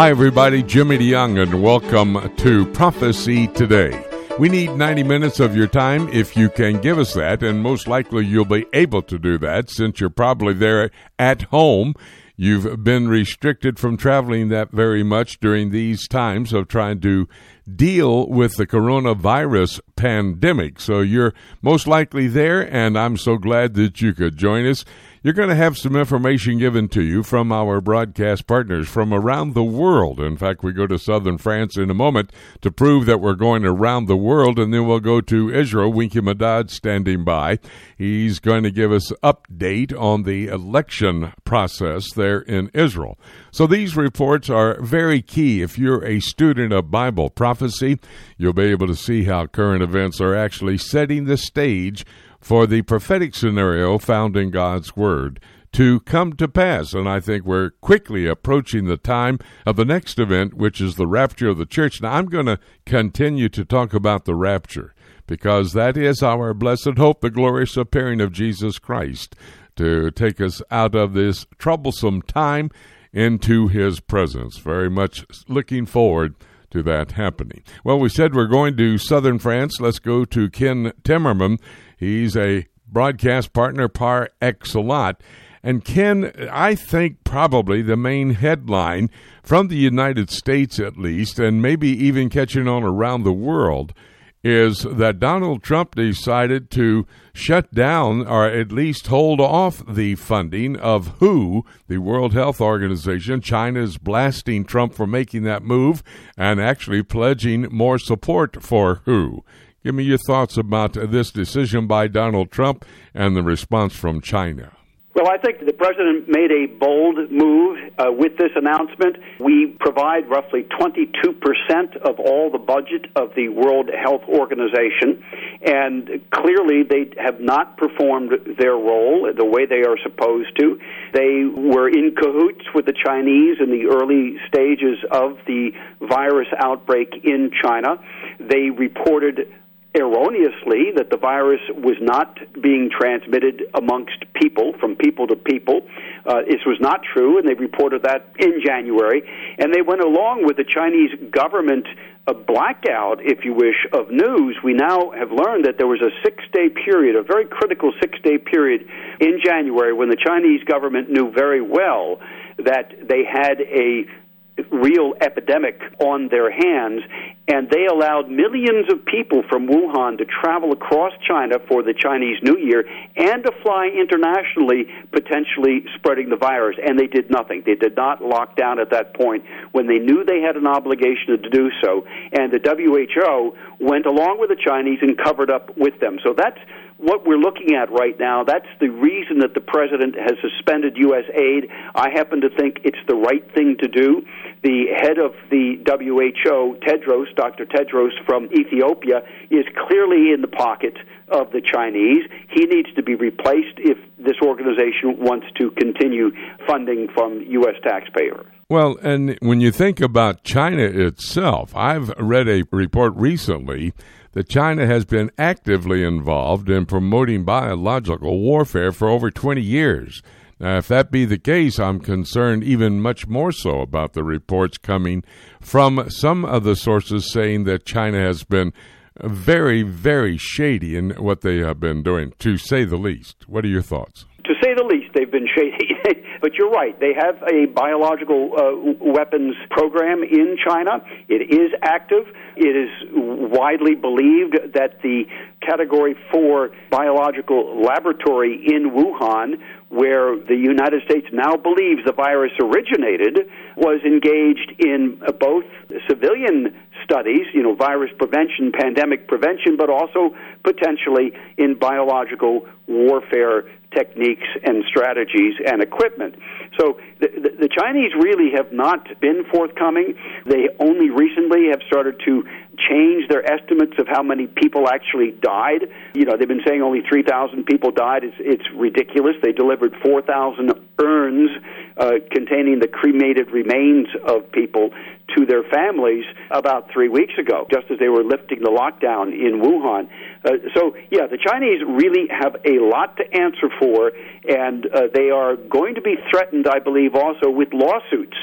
Hi, everybody. Jimmy DeYoung, and welcome to Prophecy Today. We need 90 minutes of your time if you can give us that, and most likely you'll be able to do that since you're probably there at home. You've been restricted from traveling that very much during these times of trying to deal with the coronavirus pandemic. So you're most likely there, and I'm so glad that you could join us. You're going to have some information given to you from our broadcast partners from around the world. In fact, we go to southern France in a moment to prove that we're going around the world, and then we'll go to Israel. Winky Medad standing by. He's going to give us update on the election process there in Israel. So these reports are very key. If you're a student of Bible prophecy, you'll be able to see how current events are actually setting the stage for the prophetic scenario found in God's Word to come to pass. And I think we're quickly approaching the time of the next event, which is the rapture of the church. Now, I'm going to continue to talk about the rapture because that is our blessed hope, the glorious appearing of Jesus Christ to take us out of this troublesome time into his presence. Very much looking forward to that happening. Well, we said we're going to southern France. Let's go to Ken Timmerman. He's a broadcast partner par excellence. And Ken, I think probably the main headline from the United States, at least, and maybe even catching on around the world, is that Donald Trump decided to shut down or at least hold off the funding of WHO, the World Health Organization. China is blasting Trump for making that move and actually pledging more support for WHO. Give me your thoughts about this decision by Donald Trump and the response from China. Well, I think the president made a bold move uh, with this announcement. We provide roughly 22% of all the budget of the World Health Organization, and clearly they have not performed their role the way they are supposed to. They were in cahoots with the Chinese in the early stages of the virus outbreak in China. They reported erroneously that the virus was not being transmitted amongst people, from people to people. Uh, this was not true, and they reported that in January. And they went along with the Chinese government a blackout, if you wish, of news. We now have learned that there was a six day period, a very critical six day period in January when the Chinese government knew very well that they had a real epidemic on their hands, and they allowed millions of people from Wuhan to travel across China for the Chinese New Year and to fly internationally, potentially spreading the virus. And they did nothing. They did not lock down at that point when they knew they had an obligation to do so. And the WHO went along with the Chinese and covered up with them. So that's what we're looking at right now, that's the reason that the president has suspended U.S. aid. I happen to think it's the right thing to do. The head of the WHO, Tedros, Dr. Tedros from Ethiopia, is clearly in the pocket of the Chinese. He needs to be replaced if this organization wants to continue funding from U.S. taxpayers. Well, and when you think about China itself, I've read a report recently that China has been actively involved in promoting biological warfare for over 20 years. Now, if that be the case, I'm concerned even much more so about the reports coming from some of the sources saying that China has been very, very shady in what they have been doing, to say the least. What are your thoughts? To say the least, they've been shady. but you're right. They have a biological uh, weapons program in China. It is active. It is widely believed that the Category 4 biological laboratory in Wuhan, where the United States now believes the virus originated, was engaged in both civilian studies, you know, virus prevention, pandemic prevention, but also potentially in biological warfare techniques and strategies and equipment. So the, the, the Chinese really have not been forthcoming. They only recently have started to change their estimates of how many people actually died. You know, they've been saying only 3,000 people died. It's, it's ridiculous. They delivered 4,000 urns uh, containing the cremated remains of people to their families about three weeks ago, just as they were lifting the lockdown in Wuhan. Uh, so, yeah, the Chinese really have a lot to answer for, and uh, they are going to be threatened, I believe, also with lawsuits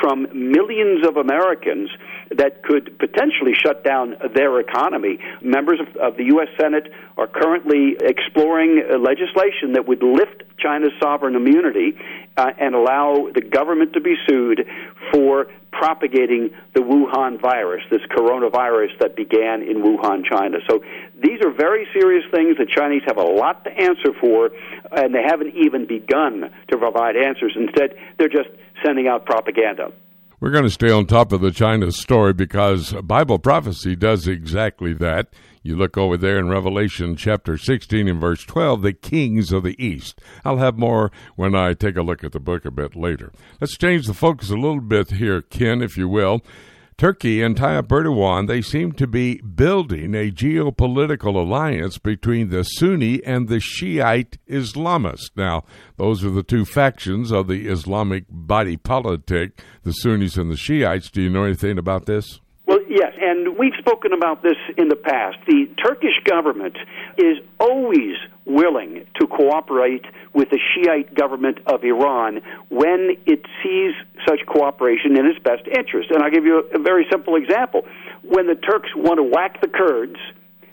from millions of Americans that could potentially shut down their economy. Members of, of the U.S. Senate are currently exploring legislation that would lift China's sovereign immunity uh, and allow the government to be sued for propagating the Wuhan virus, this coronavirus that began in Wuhan, China. So these are very serious things. The Chinese have a lot to answer for, and they haven't even begun to provide answers. Instead, they're just sending out propaganda. We're going to stay on top of the China story because Bible prophecy does exactly that. You look over there in Revelation chapter 16 and verse 12, the kings of the east. I'll have more when I take a look at the book a bit later. Let's change the focus a little bit here, Ken, if you will. Turkey and Tayyip Erdogan, they seem to be building a geopolitical alliance between the Sunni and the Shiite Islamists. Now, those are the two factions of the Islamic body politic, the Sunnis and the Shiites. Do you know anything about this? Well, yes, and we've spoken about this in the past. The Turkish government is always willing to cooperate with the Shiite government of Iran when it sees such cooperation in its best interest. And I'll give you a, very simple example. When the Turks want to whack the Kurds,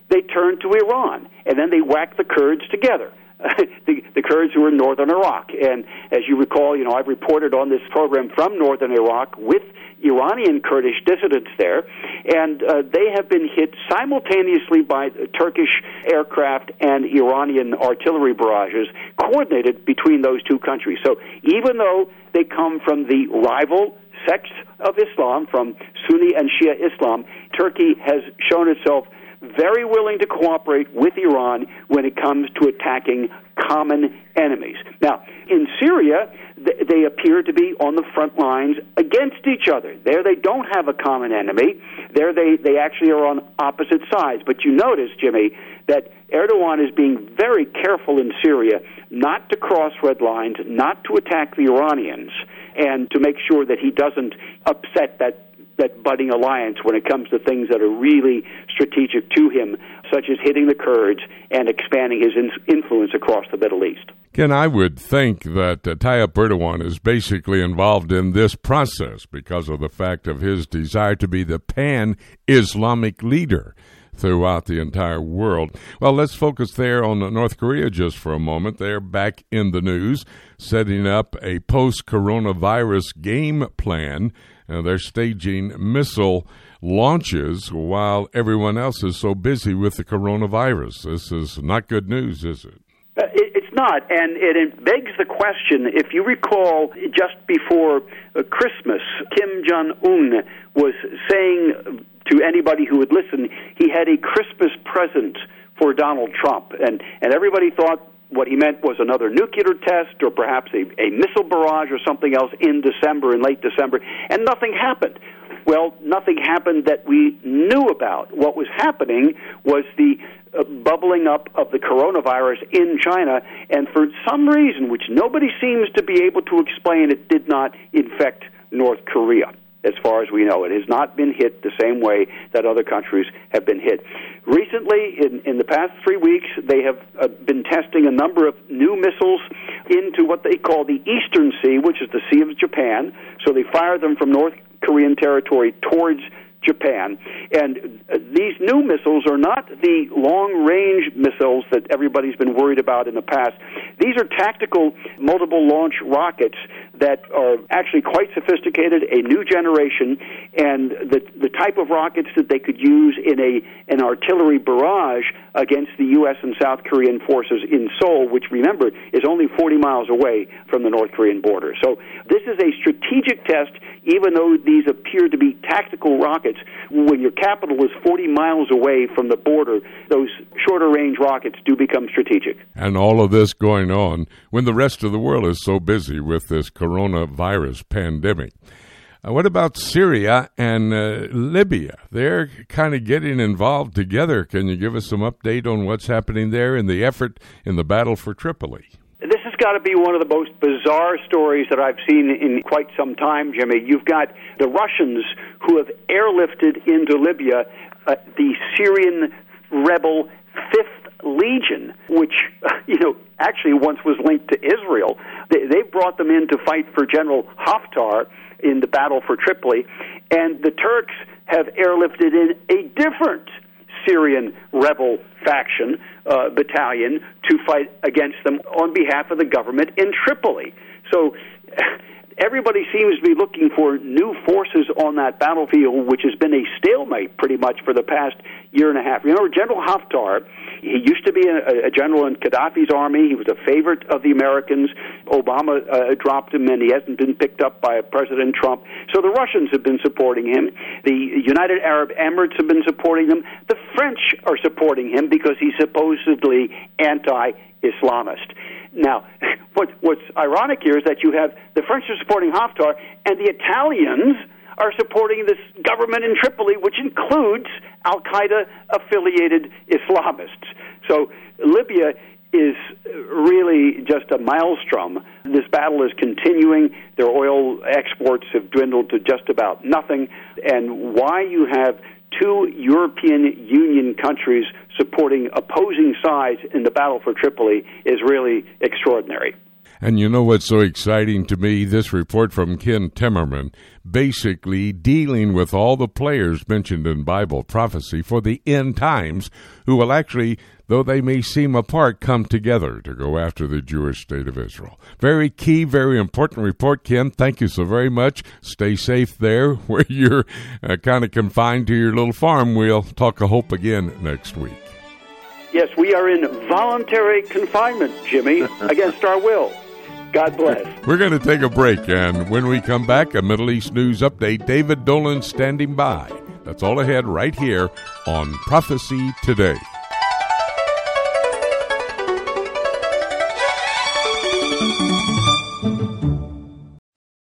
they turn to Iran, and then they whack the Kurds together. the, the Kurds who are in northern Iraq. And as you recall, you know, I've reported on this program from northern Iraq with Iranian Kurdish dissidents there, and uh, they have been hit simultaneously by Turkish aircraft and Iranian artillery barrages, coordinated between those two countries. So even though they come from the rival sects of Islam, from Sunni and Shia Islam, Turkey has shown itself very willing to cooperate with Iran when it comes to attacking common enemies. Now, in Syria, they appear to be on the front lines against each other. There they don't have a common enemy. There they, they actually are on opposite sides. But you notice, Jimmy, that Erdogan is being very careful in Syria not to cross red lines, not to attack the Iranians, and to make sure that he doesn't upset that that budding alliance when it comes to things that are really strategic to him, such as hitting the Kurds and expanding his in- influence across the Middle East. Ken, I would think that uh, Tayyip Erdogan is basically involved in this process because of the fact of his desire to be the pan Islamic leader throughout the entire world. Well, let's focus there on North Korea just for a moment. They're back in the news, setting up a post coronavirus game plan uh, they're staging missile launches while everyone else is so busy with the coronavirus. This is not good news, is it? Uh, it's not, and it begs the question. If you recall, just before uh, Christmas, Kim Jong Un was saying to anybody who would listen, he had a Christmas present for Donald Trump, and and everybody thought what he meant was another nuclear test or perhaps a, a missile barrage or something else in December, in late December, and nothing happened. Well, nothing happened that we knew about. What was happening was the uh, bubbling up of the coronavirus in China, and for some reason, which nobody seems to be able to explain, it did not infect North Korea as far as we know. It has not been hit the same way that other countries have been hit. Recently, in, in the past three weeks, they have uh, been testing a number of new missiles into what they call the Eastern Sea, which is the Sea of Japan. So they fire them from North Korean territory towards Japan. And these new missiles are not the long range missiles that everybody's been worried about in the past. These are tactical multiple launch rockets that are actually quite sophisticated, a new generation, and the the type of rockets that they could use in a an artillery barrage against the U.S. and South Korean forces in Seoul, which remember is only 40 miles away from the North Korean border. So this is a strategic test, even though these appear to be tactical rockets. When your capital is 40 miles away from the border, those shorter range rockets do become strategic. And all of this going on when the rest of the world is so busy with this coronavirus pandemic. Uh, what about Syria and uh, Libya? They're kind of getting involved together. Can you give us some update on what's happening there in the effort in the battle for Tripoli? This has got to be one of the most bizarre stories that I've seen in quite some time, Jimmy. You've got the Russians who have airlifted into Libya uh, the Syrian rebel Legion, which you know actually once was linked to Israel. They, they brought them in to fight for General Haftar in the battle for Tripoli, and the Turks have airlifted in a different Syrian rebel faction uh, battalion to fight against them on behalf of the government in Tripoli. So everybody seems to be looking for new forces on that battlefield, which has been a stalemate pretty much for the past year and a half. Know, General Haftar, he used to be a, a general in Gaddafi's army. He was a favorite of the Americans. Obama uh, dropped him, and he hasn't been picked up by President Trump. So the Russians have been supporting him. The United Arab Emirates have been supporting him. The French are supporting him because he's supposedly anti-Islamist. Now, what, what's ironic here is that you have the French are supporting Haftar, and the Italians are supporting this government in Tripoli, which includes Al Qaeda affiliated Islamists. So Libya is really just a maelstrom. This battle is continuing. Their oil exports have dwindled to just about nothing. And why you have two European Union countries supporting opposing sides in the battle for Tripoli is really extraordinary. And you know what's so exciting to me? This report from Ken Timmerman, basically dealing with all the players mentioned in Bible prophecy for the end times who will actually, though they may seem apart, come together to go after the Jewish state of Israel. Very key, very important report, Ken. Thank you so very much. Stay safe there where you're uh, kind of confined to your little farm. We'll talk a hope again next week. Yes, we are in voluntary confinement, Jimmy, against our will. God bless. We're going to take a break, and when we come back, a Middle East news update. David Dolan standing by. That's all ahead right here on Prophecy Today.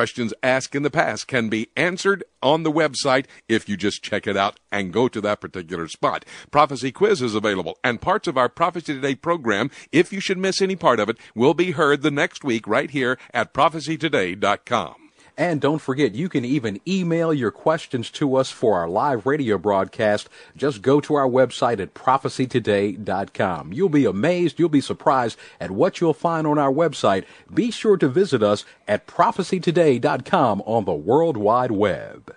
Questions asked in the past can be answered on the website if you just check it out and go to that particular spot. Prophecy quiz is available and parts of our Prophecy Today program, if you should miss any part of it, will be heard the next week right here at prophecytoday.com. And don't forget, you can even email your questions to us for our live radio broadcast. Just go to our website at prophecytoday.com. You'll be amazed, you'll be surprised at what you'll find on our website. Be sure to visit us at prophecytoday.com on the World Wide Web.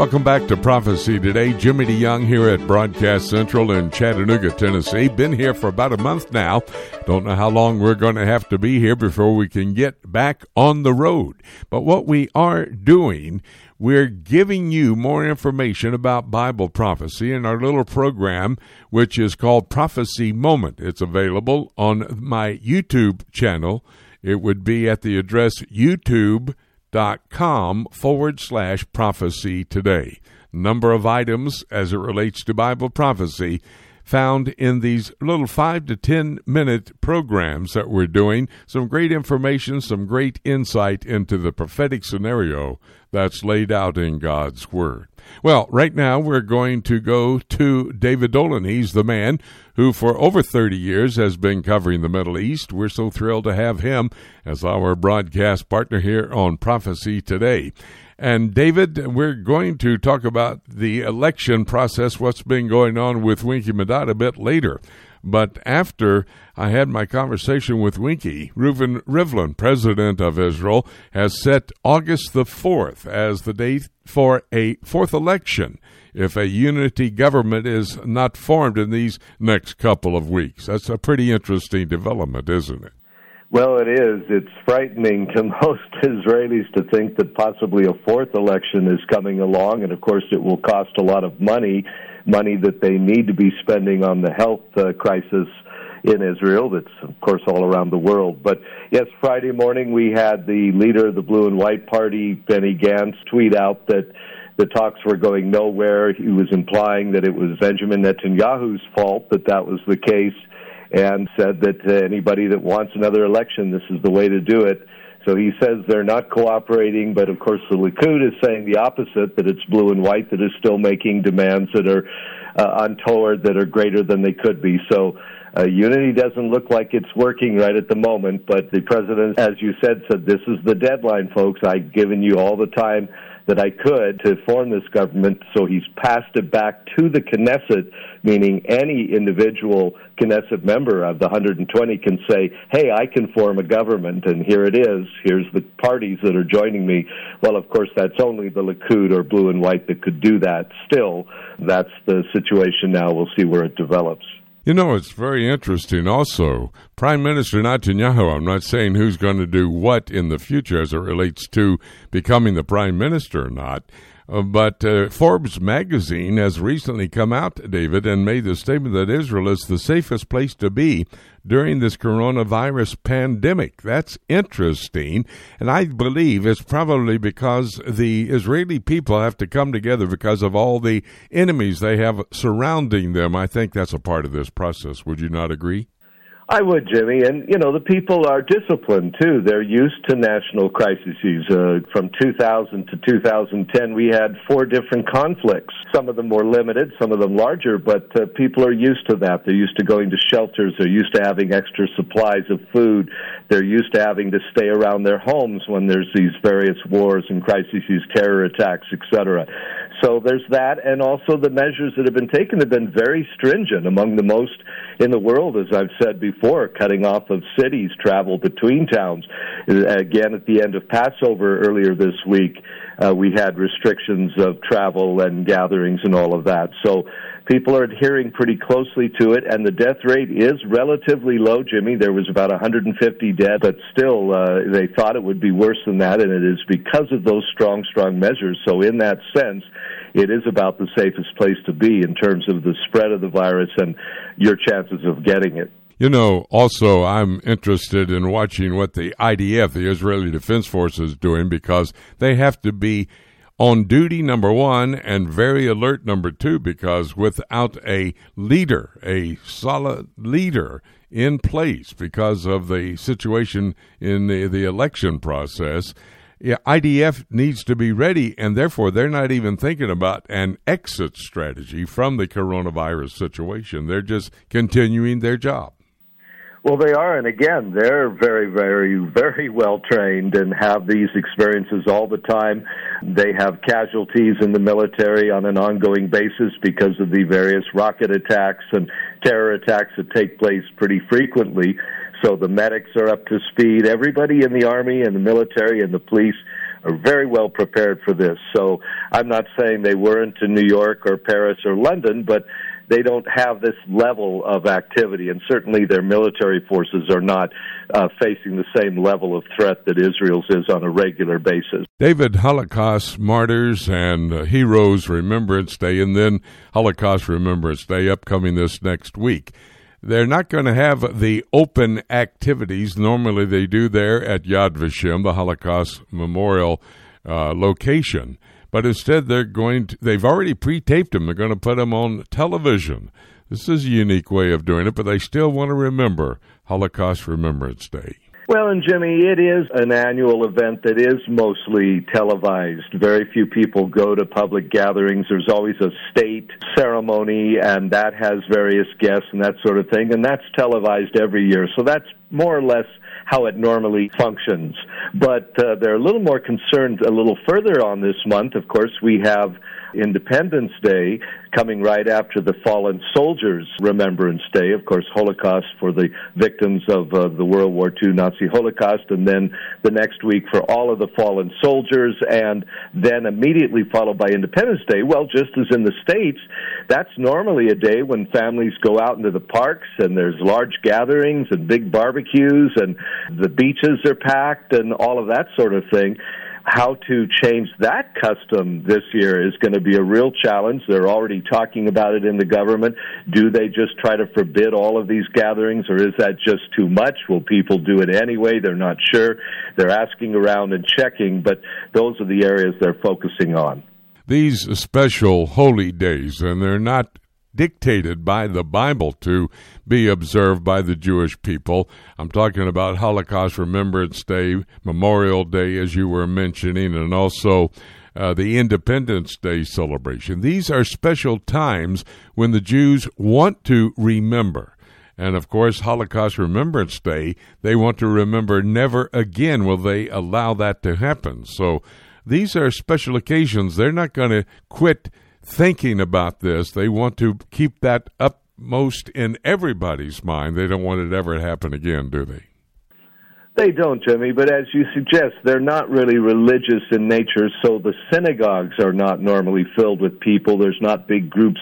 Welcome back to Prophecy Today. Jimmy DeYoung here at Broadcast Central in Chattanooga, Tennessee. Been here for about a month now. Don't know how long we're going to have to be here before we can get back on the road. But what we are doing, we're giving you more information about Bible prophecy in our little program, which is called Prophecy Moment. It's available on my YouTube channel. It would be at the address YouTube dot com forward slash prophecy today. Number of items as it relates to Bible prophecy found in these little five to ten minute programs that we're doing. Some great information, some great insight into the prophetic scenario that's laid out in God's Word. Well, right now we're going to go to David Dolan. He's the man who, for over 30 years, has been covering the Middle East. We're so thrilled to have him as our broadcast partner here on Prophecy Today. And David, we're going to talk about the election process, what's been going on with Winky Medad a bit later. But after I had my conversation with Winky, Reuven Rivlin, president of Israel, has set August the 4th as the date for a fourth election if a unity government is not formed in these next couple of weeks. That's a pretty interesting development, isn't it? Well, it is. It's frightening to most Israelis to think that possibly a fourth election is coming along, and of course, it will cost a lot of money, money that they need to be spending on the health uh, crisis in Israel. That's, of course, all around the world. But yes, Friday morning we had the leader of the Blue and White Party, Benny Gantz, tweet out that the talks were going nowhere. He was implying that it was Benjamin Netanyahu's fault that that was the case and said that uh, anybody that wants another election, this is the way to do it. So he says they're not cooperating, but of course the Likud is saying the opposite, that it's blue and white that is still making demands that are uh, untoward, that are greater than they could be. So uh, unity doesn't look like it's working right at the moment, but the president, as you said, said this is the deadline, folks. I've given you all the time that I could to form this government. So he's passed it back to the Knesset, meaning any individual Knesset member of the 120 can say, hey, I can form a government, and here it is. Here's the parties that are joining me. Well, of course, that's only the Likud or blue and white that could do that. Still, that's the situation now. We'll see where it develops. You know, it's very interesting also. Prime Minister Netanyahu, I'm not saying who's going to do what in the future as it relates to becoming the prime minister or not, but uh, Forbes magazine has recently come out, David, and made the statement that Israel is the safest place to be during this coronavirus pandemic. That's interesting. And I believe it's probably because the Israeli people have to come together because of all the enemies they have surrounding them. I think that's a part of this process. Would you not agree? I would, Jimmy. And, you know, the people are disciplined, too. They're used to national crises. Uh, from 2000 to 2010, we had four different conflicts. Some of them more limited, some of them larger, but uh, people are used to that. They're used to going to shelters. They're used to having extra supplies of food. They're used to having to stay around their homes when there's these various wars and crises, terror attacks, etc. So there's that, and also the measures that have been taken have been very stringent, among the most in the world, as I've said before, cutting off of cities, travel between towns. Again, at the end of Passover earlier this week, uh, we had restrictions of travel and gatherings and all of that. So people are adhering pretty closely to it, and the death rate is relatively low, Jimmy. There was about 150 dead, but still, uh, they thought it would be worse than that, and it is because of those strong, strong measures. So, in that sense, it is about the safest place to be in terms of the spread of the virus and your chances of getting it. You know, also, I'm interested in watching what the IDF, the Israeli Defense Force, is doing because they have to be on duty, number one, and very alert, number two, because without a leader, a solid leader in place because of the situation in the, the election process, yeah, IDF needs to be ready, and therefore they're not even thinking about an exit strategy from the coronavirus situation. They're just continuing their job. Well, they are, and again, they're very, very, very well trained and have these experiences all the time. They have casualties in the military on an ongoing basis because of the various rocket attacks and terror attacks that take place pretty frequently. So the medics are up to speed. Everybody in the army and the military and the police are very well prepared for this. So I'm not saying they weren't in New York or Paris or London, but they don't have this level of activity, and certainly their military forces are not uh, facing the same level of threat that Israel's is on a regular basis. David, Holocaust Martyrs and uh, Heroes Remembrance Day, and then Holocaust Remembrance Day upcoming this next week. They're not going to have the open activities normally they do there at Yad Vashem, the Holocaust Memorial uh, location but instead they're going to, they've already pre-taped them. They're going to put them on television. This is a unique way of doing it, but they still want to remember Holocaust Remembrance Day. Well, and Jimmy, it is an annual event that is mostly televised. Very few people go to public gatherings. There's always a state ceremony, and that has various guests and that sort of thing, and that's televised every year. So that's more or less how it normally functions. But uh, they're a little more concerned a little further on this month. Of course, we have Independence Day coming right after the Fallen Soldiers Remembrance Day, of course, Holocaust for the victims of uh, the World War II Nazi Holocaust, and then the next week for all of the fallen soldiers, and then immediately followed by Independence Day. Well, just as in the States, that's normally a day when families go out into the parks and there's large gatherings and big barbecues and the beaches are packed and all of that sort of thing how to change that custom this year is going to be a real challenge. They're already talking about it in the government. Do they just try to forbid all of these gatherings, or is that just too much? Will people do it anyway? They're not sure. They're asking around and checking, but those are the areas they're focusing on. These special holy days, and they're not dictated by the Bible to be observed by the Jewish people. I'm talking about Holocaust Remembrance Day, Memorial Day, as you were mentioning, and also uh, the Independence Day celebration. These are special times when the Jews want to remember. And of course, Holocaust Remembrance Day, they want to remember never again will they allow that to happen. So these are special occasions. They're not going to quit thinking about this. They want to keep that upmost in everybody's mind. They don't want it ever to happen again, do they? They don't, Jimmy, but as you suggest, they're not really religious in nature, so the synagogues are not normally filled with people. There's not big groups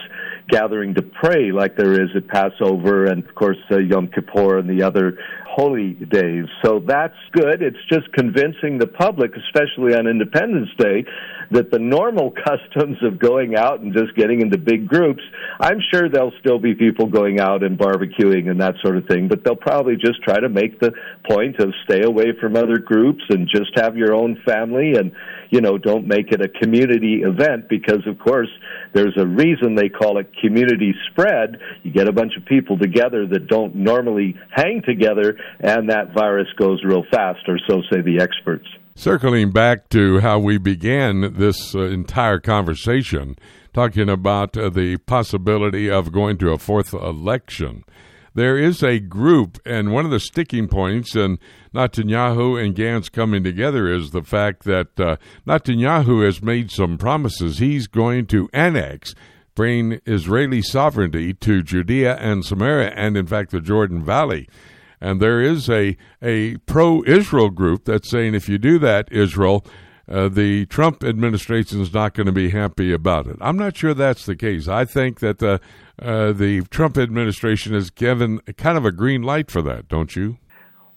gathering to pray like there is at Passover and, of course, uh, Yom Kippur and the other holy days. So that's good. It's just convincing the public, especially on Independence Day, that the normal customs of going out and just getting into big groups, I'm sure there'll still be people going out and barbecuing and that sort of thing, but they'll probably just try to make the point of stay away from other groups and just have your own family and, you know, don't make it a community event because, of course, there's a reason they call it community spread. You get a bunch of people together that don't normally hang together, and that virus goes real fast, or so say the experts. Circling back to how we began this uh, entire conversation, talking about uh, the possibility of going to a fourth election, there is a group, and one of the sticking points in Netanyahu and Gantz coming together is the fact that uh, Netanyahu has made some promises. He's going to annex, bring Israeli sovereignty to Judea and Samaria, and in fact the Jordan Valley. And there is a, a pro Israel group that's saying if you do that, Israel, uh, the Trump administration is not going to be happy about it. I'm not sure that's the case. I think that the, uh, the Trump administration has given kind of a green light for that, don't you?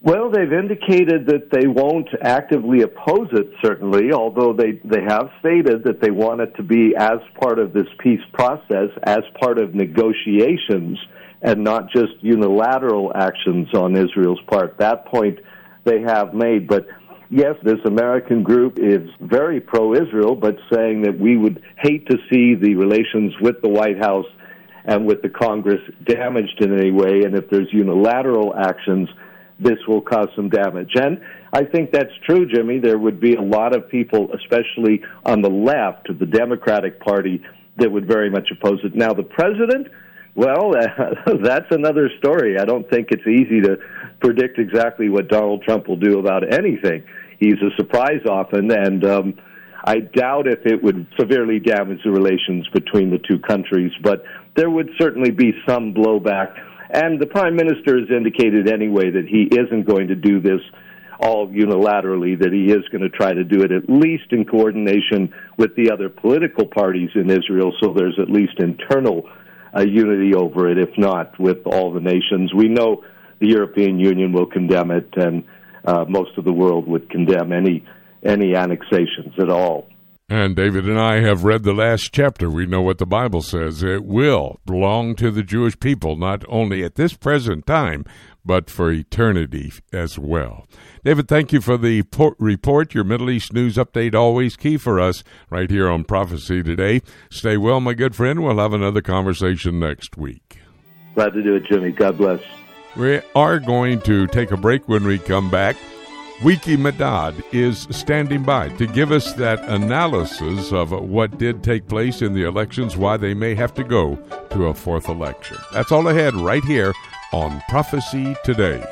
Well, they've indicated that they won't actively oppose it, certainly, although they, they have stated that they want it to be as part of this peace process, as part of negotiations and not just unilateral actions on Israel's part. That point they have made. But yes, this American group is very pro Israel, but saying that we would hate to see the relations with the White House and with the Congress damaged in any way. And if there's unilateral actions, this will cause some damage. And I think that's true, Jimmy. There would be a lot of people, especially on the left of the Democratic Party, that would very much oppose it. Now, the president well, uh, that's another story. I don't think it's easy to predict exactly what Donald Trump will do about anything. He's a surprise often, and um, I doubt if it would severely damage the relations between the two countries, but there would certainly be some blowback. And the Prime Minister has indicated anyway that he isn't going to do this all unilaterally, that he is going to try to do it at least in coordination with the other political parties in Israel, so there's at least internal a unity over it, if not with all the nations. We know the European Union will condemn it, and uh, most of the world would condemn any any annexations at all. And David and I have read the last chapter. We know what the Bible says. It will belong to the Jewish people, not only at this present time, but for eternity as well. David, thank you for the report. Your Middle East news update always key for us right here on Prophecy Today. Stay well, my good friend. We'll have another conversation next week. Glad to do it, Jimmy. God bless. We are going to take a break when we come back. Winky Medad is standing by to give us that analysis of what did take place in the elections, why they may have to go to a fourth election. That's all ahead right here on Prophecy Today.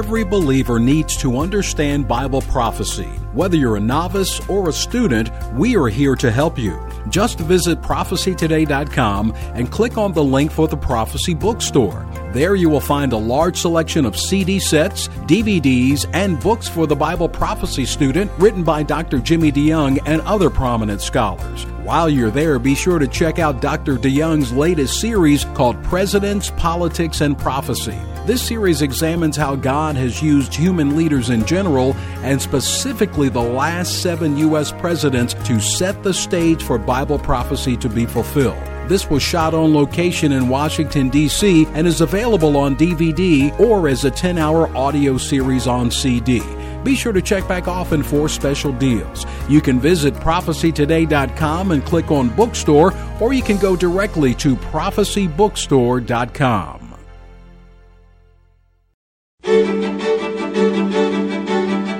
Every believer needs to understand Bible prophecy. Whether you're a novice or a student, we are here to help you. Just visit prophecytoday.com and click on the link for the Prophecy Bookstore. There you will find a large selection of CD sets, DVDs, and books for the Bible prophecy student written by Dr. Jimmy DeYoung and other prominent scholars. While you're there, be sure to check out Dr. DeYoung's latest series called Presidents, Politics, and Prophecy. This series examines how God has used human leaders in general and specifically the last seven U.S. presidents to set the stage for Bible prophecy to be fulfilled. This was shot on location in Washington, D.C., and is available on DVD or as a 10 hour audio series on CD. Be sure to check back often for special deals. You can visit prophecytoday.com and click on Bookstore, or you can go directly to prophecybookstore.com.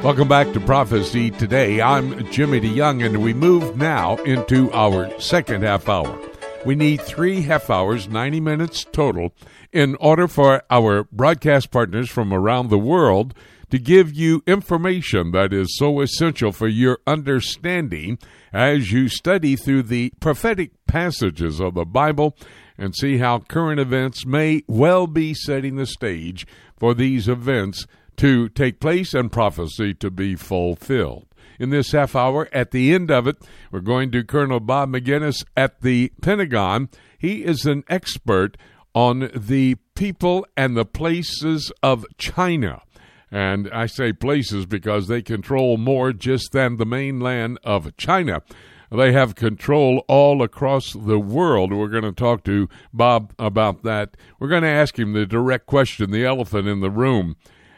Welcome back to Prophecy Today. I'm Jimmy DeYoung, and we move now into our second half hour. We need three half hours, 90 minutes total, in order for our broadcast partners from around the world to give you information that is so essential for your understanding as you study through the prophetic passages of the Bible and see how current events may well be setting the stage for these events to take place and prophecy to be fulfilled. In this half hour, at the end of it, we're going to Colonel Bob Maginnis at the Pentagon. He is an expert on the people and the places of China. And I say places because they control more just than the mainland of China. They have control all across the world. We're going to talk to Bob about that. We're going to ask him the direct question, the elephant in the room.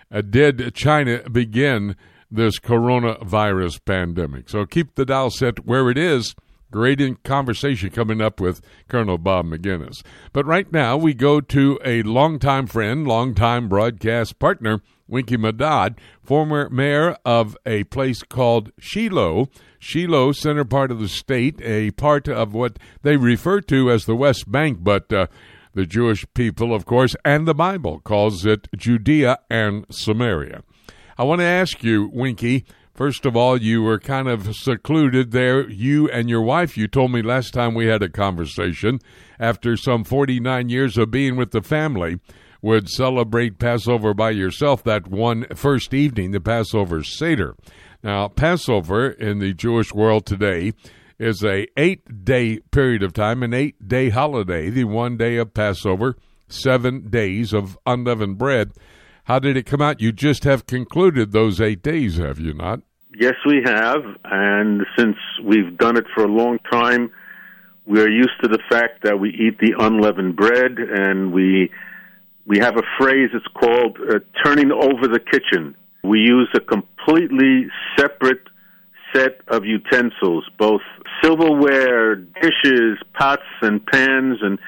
Uh, did China begin this coronavirus pandemic? So keep the dial set where it is. Great conversation coming up with Colonel Bob Maginnis. But right now, we go to a longtime friend, longtime broadcast partner, Winky Medad, former mayor of a place called Shiloh. Shiloh, center part of the state, a part of what they refer to as the West Bank, but uh, the Jewish people, of course, and the Bible calls it Judea and Samaria. I want to ask you, Winky, First of all, you were kind of secluded there. You and your wife, you told me last time we had a conversation, after some 49 years of being with the family, would celebrate Passover by yourself that one first evening, the Passover Seder. Now, Passover in the Jewish world today is a eight day period of time, an eight day holiday, the one day of Passover, seven days of unleavened bread. How did it come out? You just have concluded those eight days, have you not? Yes, we have. And since we've done it for a long time, we're used to the fact that we eat the unleavened bread, and we we have a phrase. It's called uh, "turning over the kitchen." We use a completely separate set of utensils, both silverware, dishes, pots, and pans, and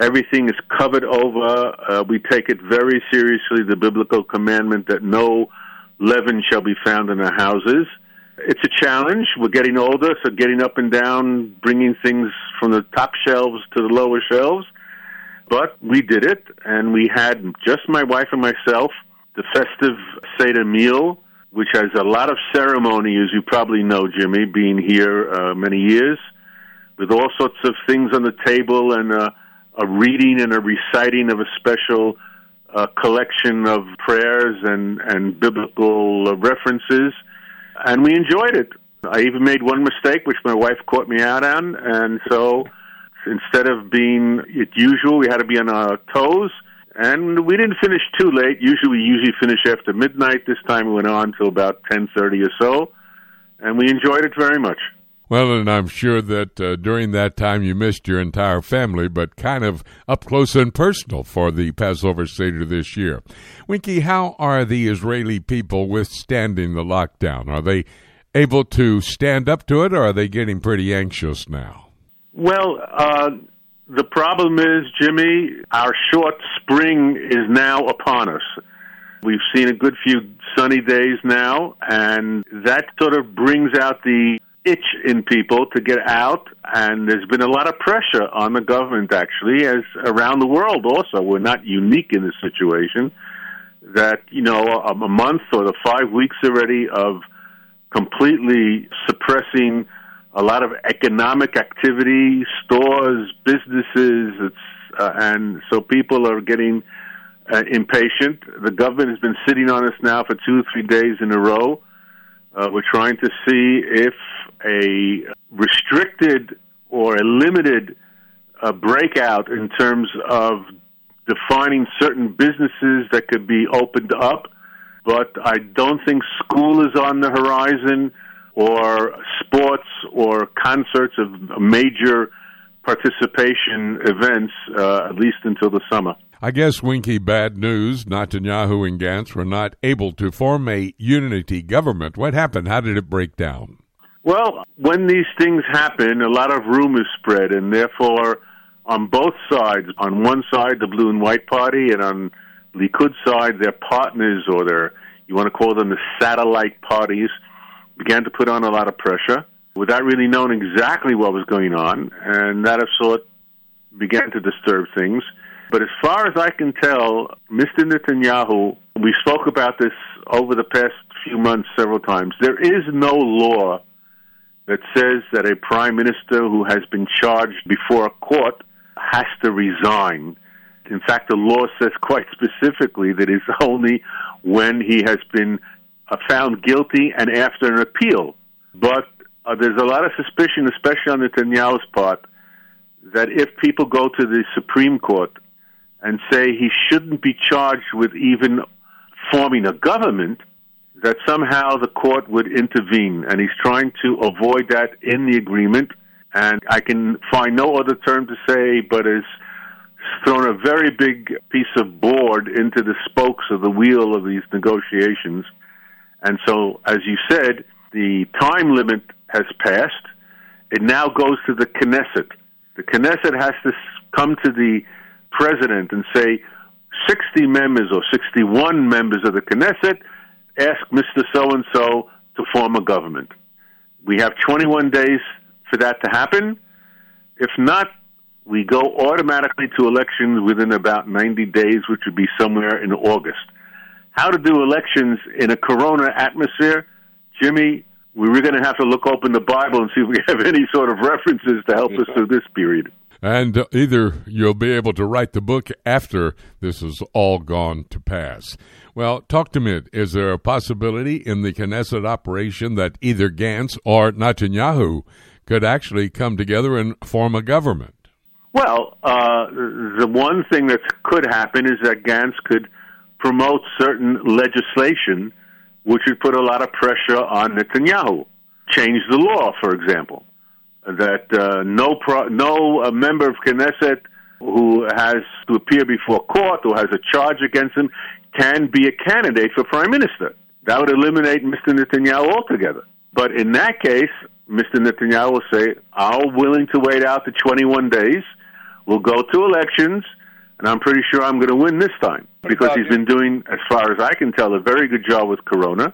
Everything is covered over. Uh, we take it very seriously, the biblical commandment that no leaven shall be found in our houses. It's a challenge. We're getting older, so getting up and down, bringing things from the top shelves to the lower shelves. But we did it, and we had just my wife and myself, the festive Seder meal, which has a lot of ceremony, as you probably know, Jimmy, being here uh, many years, with all sorts of things on the table and uh, a reading and a reciting of a special uh, collection of prayers and, and biblical uh, references, and we enjoyed it. I even made one mistake, which my wife caught me out on, and so instead of being usual, we had to be on our toes, and we didn't finish too late. Usually, we usually finish after midnight. This time, we went on till about ten thirty or so, and we enjoyed it very much. Well, and I'm sure that uh, during that time you missed your entire family, but kind of up close and personal for the Passover Seder this year. Winky, how are the Israeli people withstanding the lockdown? Are they able to stand up to it, or are they getting pretty anxious now? Well, uh, the problem is, Jimmy, our short spring is now upon us. We've seen a good few sunny days now, and that sort of brings out the itch in people to get out, and there's been a lot of pressure on the government, actually, as around the world also. We're not unique in this situation. That, you know, a, a month or the five weeks already of completely suppressing a lot of economic activity, stores, businesses, it's, uh, and so people are getting uh, impatient. The government has been sitting on us now for two or three days in a row. Uh, we're trying to see if a restricted or a limited uh, breakout in terms of defining certain businesses that could be opened up, but I don't think school is on the horizon or sports or concerts of major participation events, uh, at least until the summer. I guess, Winky, bad news. Netanyahu and Gantz were not able to form a unity government. What happened? How did it break down? Well, when these things happen, a lot of rumors spread, and therefore, on both sides, on one side, the Blue and White Party, and on Likud side, their partners or their, you want to call them the satellite parties, began to put on a lot of pressure without really knowing exactly what was going on, and that of sort began to disturb things. But as far as I can tell, Mr. Netanyahu, we spoke about this over the past few months several times. There is no law that says that a prime minister who has been charged before a court has to resign. In fact, the law says quite specifically that it's only when he has been uh, found guilty and after an appeal. But uh, there's a lot of suspicion, especially on Netanyahu's part, that if people go to the Supreme Court and say he shouldn't be charged with even forming a government, that somehow the court would intervene. And he's trying to avoid that in the agreement. And I can find no other term to say, but has thrown a very big piece of board into the spokes of the wheel of these negotiations. And so, as you said, the time limit has passed. It now goes to the Knesset. The Knesset has to come to the president and say 60 members or 61 members of the Knesset ask Mr. So and so to form a government. We have 21 days for that to happen. If not, we go automatically to elections within about 90 days, which would be somewhere in August. How to do elections in a corona atmosphere, Jimmy, we are going to have to look open the Bible and see if we have any sort of references to help us through this period. And either you'll be able to write the book after this is all gone to pass. Well, talk to me. Is there a possibility in the Knesset operation that either Gantz or Netanyahu could actually come together and form a government? Well, uh, the one thing that could happen is that Gantz could promote certain legislation which would put a lot of pressure on Netanyahu. Change the law, for example that uh, no pro- no uh, member of Knesset who has to appear before court or has a charge against him can be a candidate for prime minister. That would eliminate Mr. Netanyahu altogether. But in that case, Mr. Netanyahu will say, "I'm willing to wait out the 21 days. We'll go to elections." and I'm pretty sure I'm going to win this time because he's been doing, as far as I can tell, a very good job with Corona.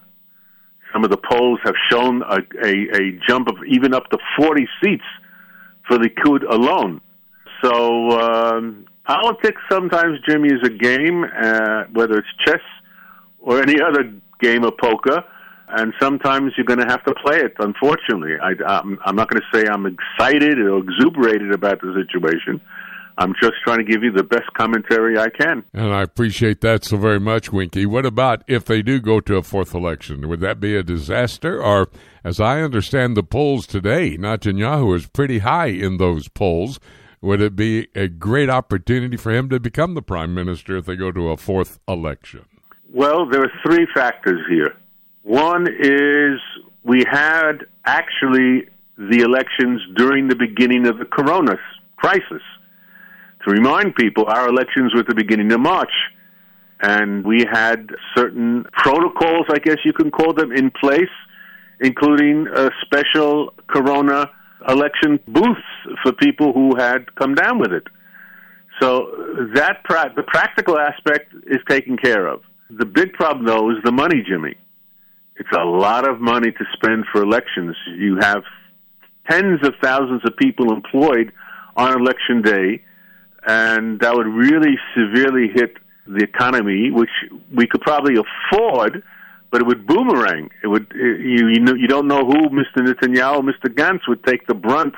Some of the polls have shown a, a, a jump of even up to 40 seats for the Likud alone. So um, politics sometimes, Jimmy, is a game, uh, whether it's chess or any other game of poker, and sometimes you're going to have to play it. Unfortunately, I, I'm not going to say I'm excited or exuberated about the situation. I'm just trying to give you the best commentary I can. And I appreciate that so very much, Winky. What about if they do go to a fourth election? Would that be a disaster? Or, as I understand the polls today, Netanyahu is pretty high in those polls. Would it be a great opportunity for him to become the prime minister if they go to a fourth election? Well, there are three factors here. One is we had actually the elections during the beginning of the corona crisis to remind people, our elections were at the beginning of March, and we had certain protocols, I guess you can call them, in place, including special corona election booths for people who had come down with it. So that pra- the practical aspect is taken care of. The big problem, though, is the money, Jimmy. It's a lot of money to spend for elections. You have tens of thousands of people employed on election day, and that would really severely hit the economy, which we could probably afford, but it would boomerang. It would you you know you don't know who Mr. Netanyahu, or Mr. Gantz would take the brunt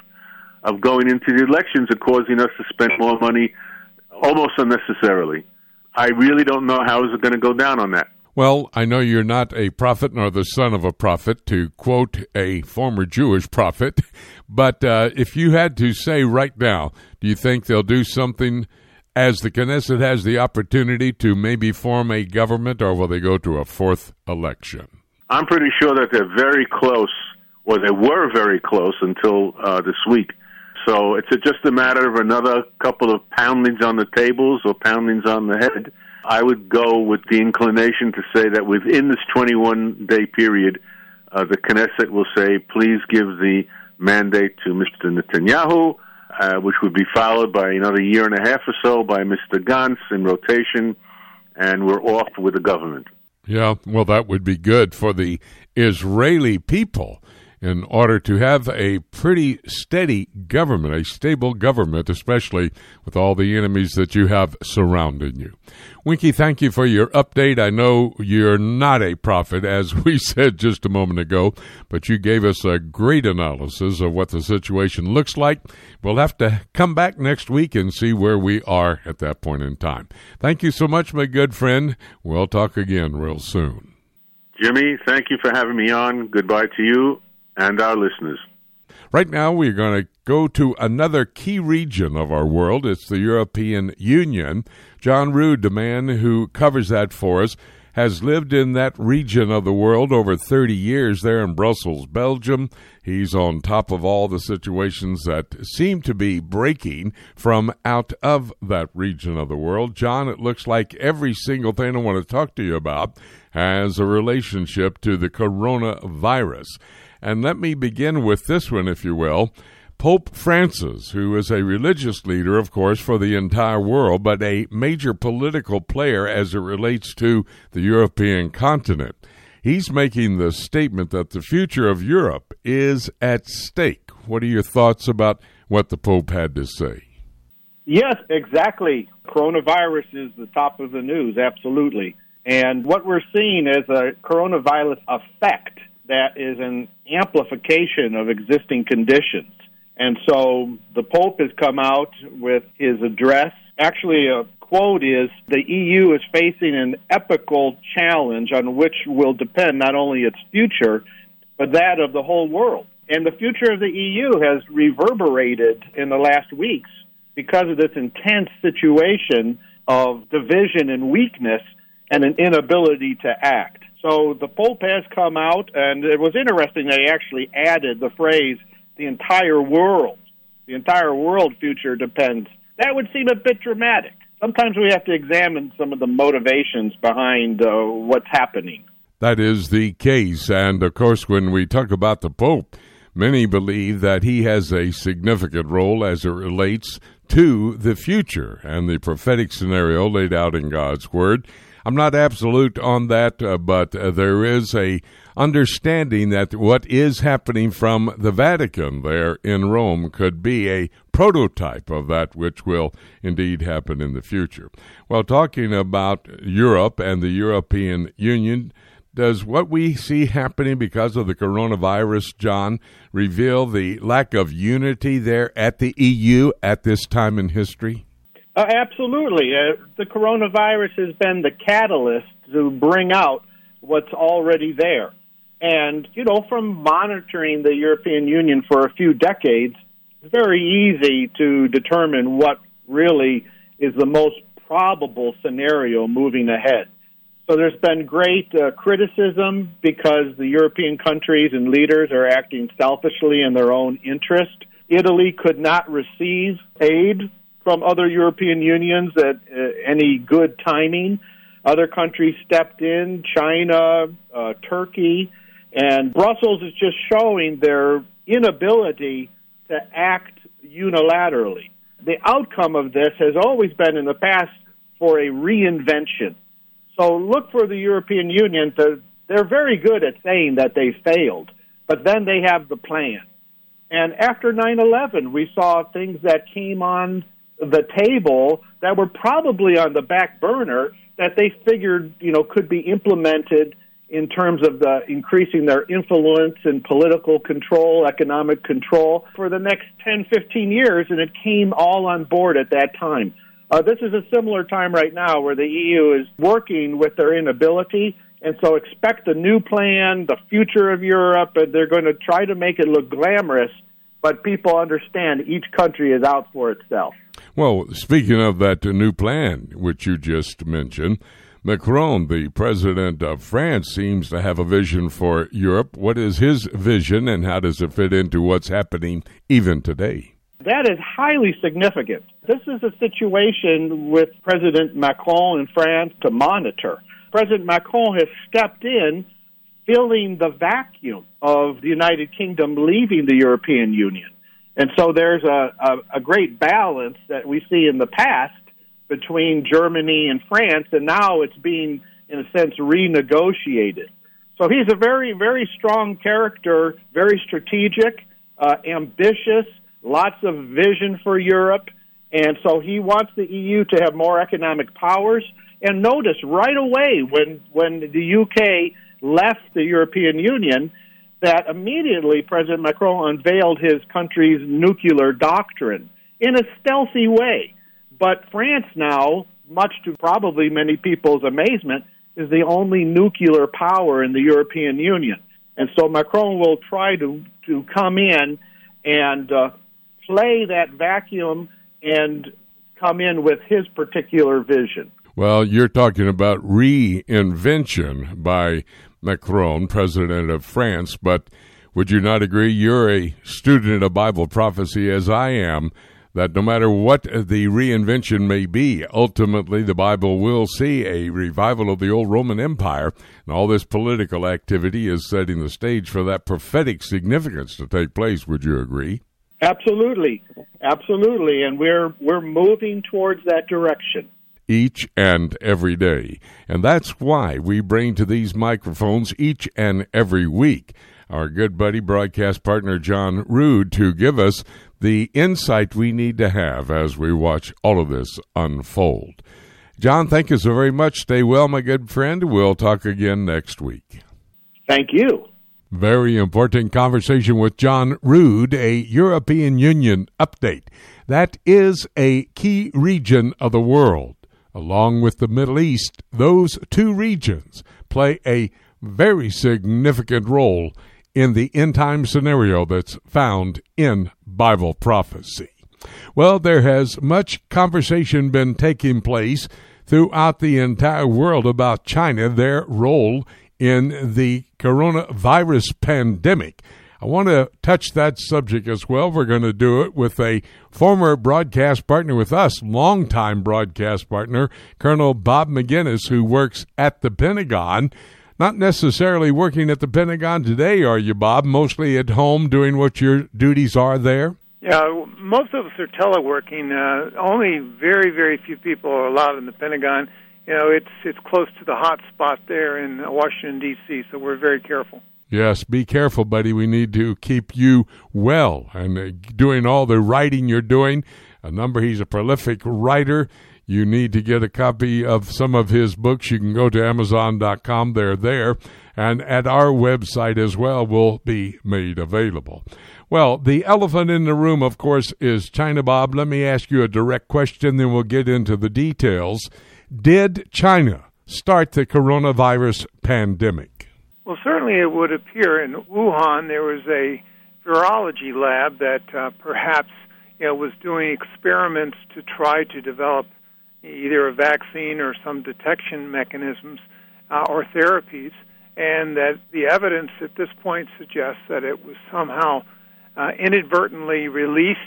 of going into the elections and causing us to spend more money almost unnecessarily. I really don't know how is it going to go down on that. Well, I know you're not a prophet nor the son of a prophet, to quote a former Jewish prophet, but uh, if you had to say right now, do you think they'll do something as the Knesset has the opportunity to maybe form a government, or will they go to a fourth election? I'm pretty sure that they're very close, or they were very close until uh, this week. So it's just a matter of another couple of poundings on the tables or poundings on the head I would go with the inclination to say that within this 21 day period, uh, the Knesset will say, please give the mandate to Mr. Netanyahu, uh, which would be followed by another year and a half or so by Mr. Gantz in rotation, and we're off with the government. Yeah, well, that would be good for the Israeli people in order to have a pretty steady government, a stable government, especially with all the enemies that you have surrounding you. Winky, thank you for your update. I know you're not a prophet, as we said just a moment ago, but you gave us a great analysis of what the situation looks like. We'll have to come back next week and see where we are at that point in time. Thank you so much, my good friend. We'll talk again real soon. Jimmy, thank you for having me on. Goodbye to you and our listeners. Right now, we're going to go to another key region of our world. It's the European Union. John Rood, the man who covers that for us, has lived in that region of the world over 30 years there in Brussels, Belgium. He's on top of all the situations that seem to be breaking from out of that region of the world. John, it looks like every single thing I want to talk to you about has a relationship to the coronavirus. And let me begin with this one, if you will. Pope Francis, who is a religious leader, of course, for the entire world, but a major political player as it relates to the European continent. He's making the statement that the future of Europe is at stake. What are your thoughts about what the Pope had to say? Yes, exactly. Coronavirus is the top of the news, absolutely. And what we're seeing is a coronavirus effect that is an amplification of existing conditions. And so the Pope has come out with his address. Actually, a quote is The EU is facing an epical challenge on which will depend not only its future, but that of the whole world. And the future of the EU has reverberated in the last weeks because of this intense situation of division and weakness and an inability to act. So the Pope has come out, and it was interesting that they actually added the phrase, the entire world. The entire world future depends. That would seem a bit dramatic. Sometimes we have to examine some of the motivations behind uh, what's happening. That is the case. And of course, when we talk about the Pope, many believe that he has a significant role as it relates to the future and the prophetic scenario laid out in God's Word. I'm not absolute on that, uh, but uh, there is a understanding that what is happening from the Vatican there in Rome could be a prototype of that which will indeed happen in the future. Well, talking about Europe and the European Union, does what we see happening because of the coronavirus, John, reveal the lack of unity there at the EU at this time in history? Uh, absolutely. Uh, the coronavirus has been the catalyst to bring out what's already there. And, you know, from monitoring the European Union for a few decades, it's very easy to determine what really is the most probable scenario moving ahead. So there's been great uh, criticism because the European countries and leaders are acting selfishly in their own interest. Italy could not receive aid from other European unions at uh, any good timing. Other countries stepped in, China, uh, Turkey, and Brussels is just showing their inability to act unilaterally. The outcome of this has always been in the past for a reinvention. So look for the European Union to, they're very good at saying that they failed, but then they have the plan. And after 9 11, we saw things that came on the table that were probably on the back burner that they figured, you know, could be implemented in terms of the increasing their influence and political control, economic control for the next 10, 15 years, and it came all on board at that time. Uh, this is a similar time right now where the EU is working with their inability, and so expect a new plan, the future of Europe, and they're going to try to make it look glamorous, but people understand each country is out for itself. Well, speaking of that new plan, which you just mentioned, Macron, the president of France, seems to have a vision for Europe. What is his vision, and how does it fit into what's happening even today? That is highly significant. This is a situation with President Macron in France to monitor. President Macron has stepped in, filling the vacuum of the United Kingdom leaving the European Union. And so there's a, a, a great balance that we see in the past between Germany and France, and now it's being, in a sense, renegotiated. So he's a very, very strong character, very strategic, uh, ambitious, lots of vision for Europe, and so he wants the EU to have more economic powers. And notice right away when when the UK left the European Union, that immediately President Macron unveiled his country's nuclear doctrine in a stealthy way. But France now, much to probably many people's amazement, is the only nuclear power in the European Union. And so Macron will try to, to come in and uh, play that vacuum and come in with his particular vision. Well, you're talking about reinvention by Macron, president of France, but would you not agree? You're a student of Bible prophecy, as I am that no matter what the reinvention may be, ultimately the Bible will see a revival of the old Roman Empire, and all this political activity is setting the stage for that prophetic significance to take place. Would you agree? Absolutely, absolutely, and we're we're moving towards that direction each and every day. And that's why we bring to these microphones each and every week our good buddy, broadcast partner John Rood, to give us the insight we need to have as we watch all of this unfold. John, thank you so very much. Stay well, my good friend. We'll talk again next week. Thank you. Very important conversation with John Rood, a European Union update. That is a key region of the world. Along with the Middle East, those two regions play a very significant role in the end time scenario that's found in Bible prophecy. Well, there has much conversation been taking place throughout the entire world about China, their role in the coronavirus pandemic. I want to touch that subject as well. We're going to do it with a former broadcast partner with us, longtime broadcast partner, Colonel Bob Maginnis, who works at the Pentagon not necessarily working at the Pentagon today, are you, Bob? Mostly at home doing what your duties are there? Yeah, most of us are teleworking. Uh, only very, very few people are allowed in the Pentagon. You know, it's it's close to the hot spot there in Washington D.C., so we're very careful. Yes, be careful, buddy. We need to keep you well and uh, doing all the writing you're doing. A number. He's a prolific writer you need to get a copy of some of his books, you can go to Amazon.com. They're there. And at our website as well will be made available. Well, the elephant in the room, of course, is China Bob. Let me ask you a direct question, then we'll get into the details. Did China start the coronavirus pandemic? Well, certainly it would appear in Wuhan there was a virology lab that uh, perhaps you know, was doing experiments to try to develop either a vaccine or some detection mechanisms uh, or therapies, and that the evidence at this point suggests that it was somehow uh, inadvertently released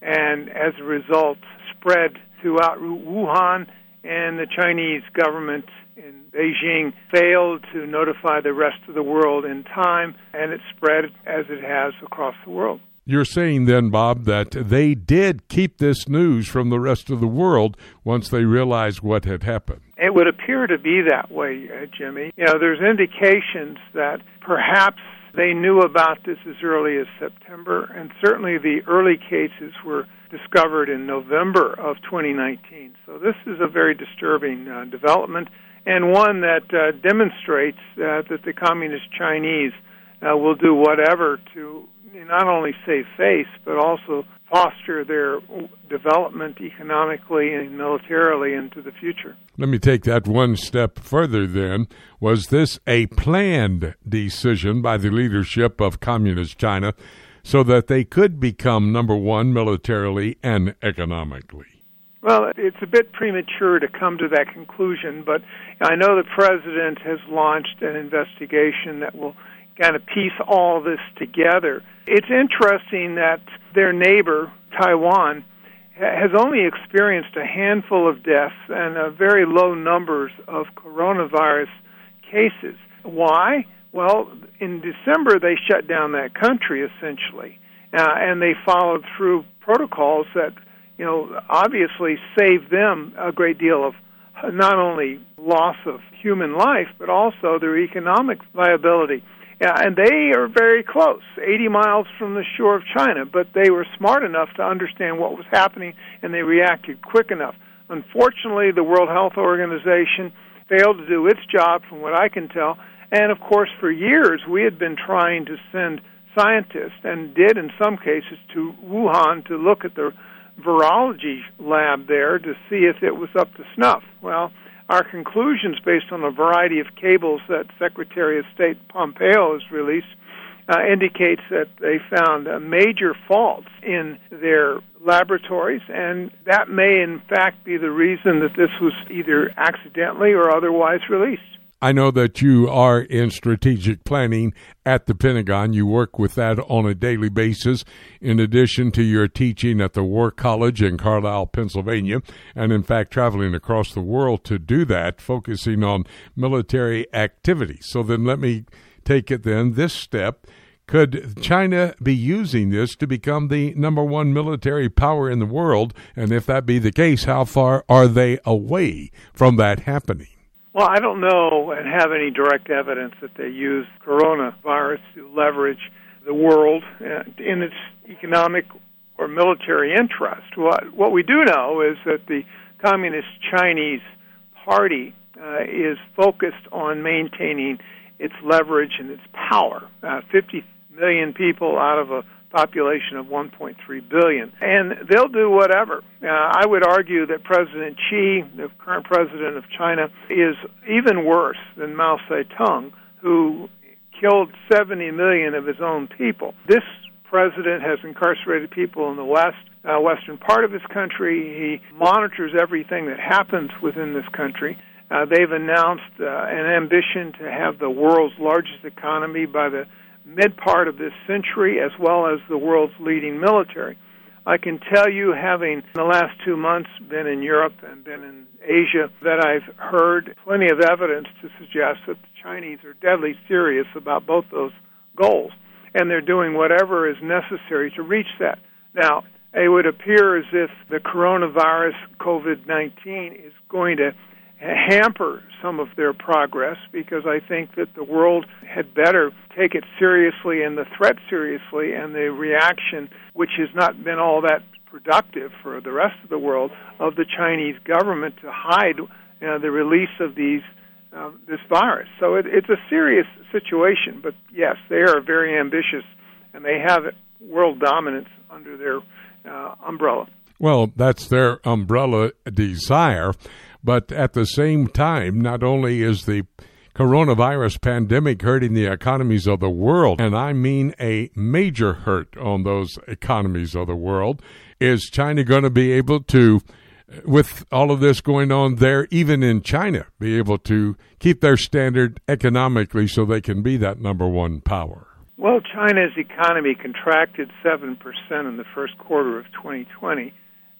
and as a result spread throughout Wuhan, and the Chinese government in Beijing failed to notify the rest of the world in time, and it spread as it has across the world. You're saying then, Bob, that they did keep this news from the rest of the world once they realized what had happened. It would appear to be that way, uh, Jimmy. You know, there's indications that perhaps they knew about this as early as September, and certainly the early cases were discovered in November of 2019. So this is a very disturbing uh, development and one that uh, demonstrates uh, that the communist Chinese uh, will do whatever to not only save face, but also foster their development economically and militarily into the future. Let me take that one step further then. Was this a planned decision by the leadership of Communist China so that they could become number one militarily and economically? Well, it's a bit premature to come to that conclusion, but I know the president has launched an investigation that will kind of piece all this together. It's interesting that their neighbor, Taiwan, has only experienced a handful of deaths and a very low numbers of coronavirus cases. Why? Well, in December they shut down that country essentially, uh, and they followed through protocols that you know obviously saved them a great deal of not only loss of human life but also their economic viability. And they are very close, 80 miles from the shore of China, but they were smart enough to understand what was happening and they reacted quick enough. Unfortunately, the World Health Organization failed to do its job, from what I can tell. And of course, for years, we had been trying to send scientists, and did in some cases, to Wuhan to look at the virology lab there to see if it was up to snuff. Well, our conclusions, based on a variety of cables that Secretary of State Pompeo has released, uh, indicates that they found uh, major faults in their laboratories, and that may, in fact, be the reason that this was either accidentally or otherwise released. I know that you are in strategic planning at the Pentagon. You work with that on a daily basis, in addition to your teaching at the War College in Carlisle, Pennsylvania, and in fact, traveling across the world to do that, focusing on military activity. So then let me take it then this step. Could China be using this to become the number one military power in the world? And if that be the case, how far are they away from that happening? Well, I don't know and have any direct evidence that they use coronavirus to leverage the world uh, in its economic or military interest. What what we do know is that the Communist Chinese Party uh, is focused on maintaining its leverage and its power. Uh, 50 million people out of a population of 1.3 billion. And they'll do whatever. Uh, I would argue that President Xi, the current president of China, is even worse than Mao Zedong, who killed 70 million of his own people. This president has incarcerated people in the West, uh, western part of his country. He monitors everything that happens within this country. Uh, they've announced uh, an ambition to have the world's largest economy by the mid part of this century, as well as the world's leading military. I can tell you, having in the last two months been in Europe and been in Asia, that I've heard plenty of evidence to suggest that the Chinese are deadly serious about both those goals, and they're doing whatever is necessary to reach that. Now, it would appear as if the coronavirus, COVID 19, is going to hamper some of their progress because I think that the world had better take it seriously and the threat seriously and the reaction, which has not been all that productive for the rest of the world, of the Chinese government to hide uh, the release of these uh, this virus. So it, it's a serious situation, but yes, they are very ambitious and they have world dominance under their uh, umbrella. Well, that's their umbrella desire. But at the same time, not only is the coronavirus pandemic hurting the economies of the world, and I mean a major hurt on those economies of the world, is China going to be able to, with all of this going on there, even in China, be able to keep their standard economically so they can be that number one power? Well, China's economy contracted 7% in the first quarter of 2020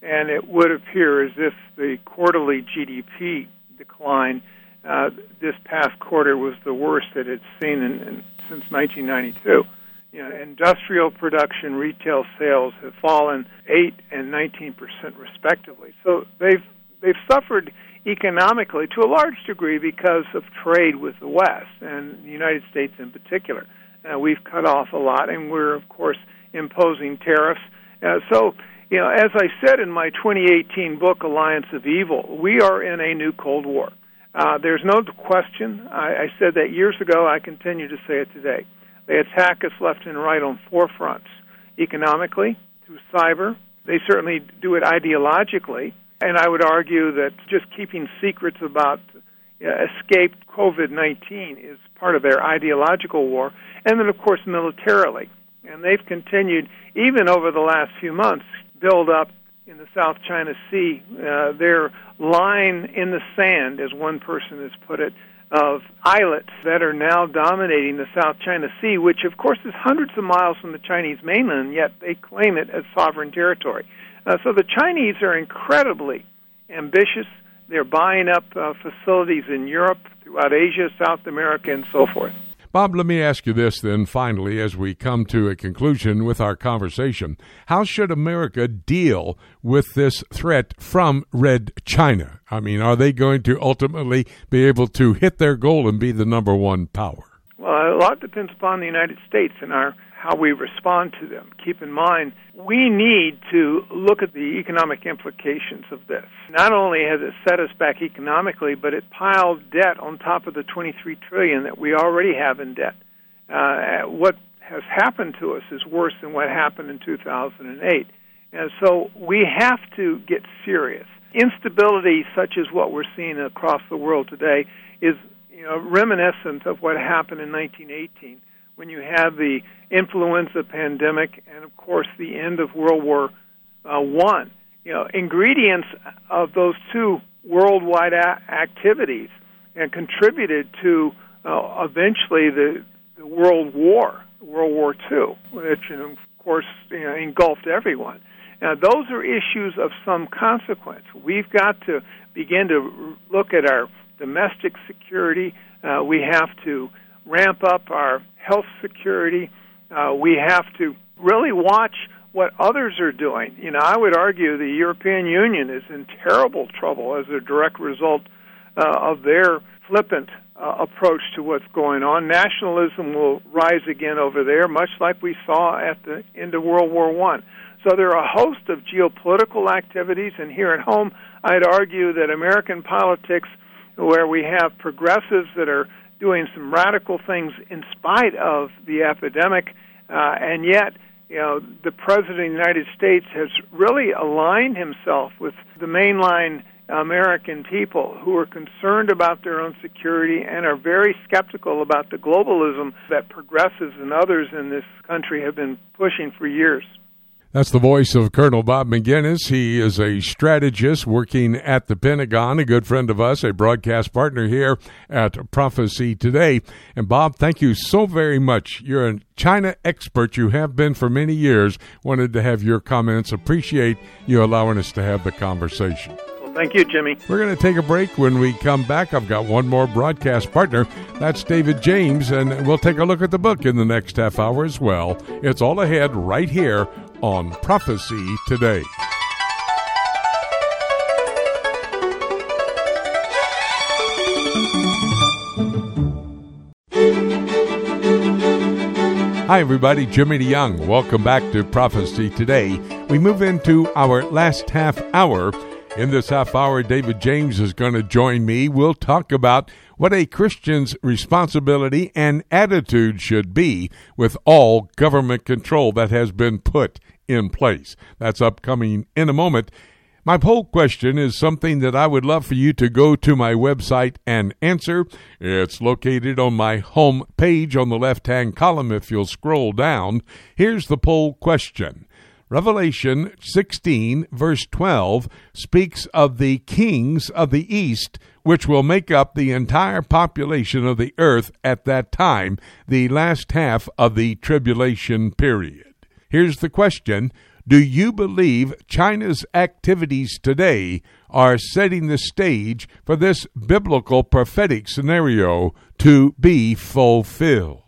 and it would appear as if the quarterly GDP decline uh, this past quarter was the worst that it's seen in, in, since 1992. You know, industrial production, retail sales have fallen 8 and 19 percent respectively. So they've they've suffered economically to a large degree because of trade with the West and the United States in particular. Uh, we've cut off a lot, and we're of course imposing tariffs. Uh, so, you know, as I said in my 2018 book, Alliance of Evil, we are in a new Cold War. Uh, there's no question. I, I said that years ago. I continue to say it today. They attack us left and right on four fronts: economically, through cyber. They certainly do it ideologically, and I would argue that just keeping secrets about uh, escaped COVID 19 is part of their ideological war. And then, of course, militarily. And they've continued, even over the last few months, build up in the South China Sea uh, their line in the sand, as one person has put it, of islets that are now dominating the South China Sea, which, of course, is hundreds of miles from the Chinese mainland, yet they claim it as sovereign territory. Uh, so the Chinese are incredibly ambitious. They're buying up uh, facilities in Europe, throughout Asia, South America, and so forth. Bob, let me ask you this then, finally, as we come to a conclusion with our conversation. How should America deal with this threat from Red China? I mean, are they going to ultimately be able to hit their goal and be the number one power? Well, a lot depends upon the United States and our how we respond to them. Keep in mind, we need to look at the economic implications of this. Not only has it set us back economically, but it piled debt on top of the 23 trillion that we already have in debt. Uh, what has happened to us is worse than what happened in 2008. And so we have to get serious. Instability such as what we're seeing across the world today is you know, reminiscent of what happened in 1918 when you had the influenza pandemic and, of course, the end of World War uh, One. You know, ingredients of those two worldwide a- activities and contributed to uh, eventually the, the World War, World War Two, which, of course, you know, engulfed everyone. Now, those are issues of some consequence. We've got to begin to look at our domestic security. Uh, we have to ramp up our health security. Uh, we have to really watch what others are doing. You know, I would argue the European Union is in terrible trouble as a direct result uh, of their flippant uh, approach to what's going on. Nationalism will rise again over there, much like we saw at the end of World War One. So there are a host of geopolitical activities, and here at home, I'd argue that American politics, where we have progressives that are doing some radical things in spite of the epidemic, uh, and yet, you know, the President of the United States has really aligned himself with the mainline American people who are concerned about their own security and are very skeptical about the globalism that progressives and others in this country have been pushing for years. That's the voice of Colonel Bob Maginnis. He is a strategist working at the Pentagon, a good friend of us, a broadcast partner here at Prophecy Today. And Bob, thank you so very much. You're a China expert. You have been for many years. Wanted to have your comments. Appreciate you allowing us to have the conversation. Thank you, Jimmy. We're going to take a break. When we come back, I've got one more broadcast partner. That's David James, and we'll take a look at the book in the next half hour as well. It's all ahead right here on Prophecy Today. Hi, everybody. Jimmy DeYoung. Welcome back to Prophecy Today. We move into our last half hour. In this half hour, David James is going to join me. We'll talk about what a Christian's responsibility and attitude should be with all government control that has been put in place. That's upcoming in a moment. My poll question is something that I would love for you to go to my website and answer. It's located on my home page on the left hand column if you'll scroll down. Here's the poll question. Revelation 16, verse 12, speaks of the kings of the east, which will make up the entire population of the earth at that time, the last half of the tribulation period. Here's the question Do you believe China's activities today are setting the stage for this biblical prophetic scenario to be fulfilled?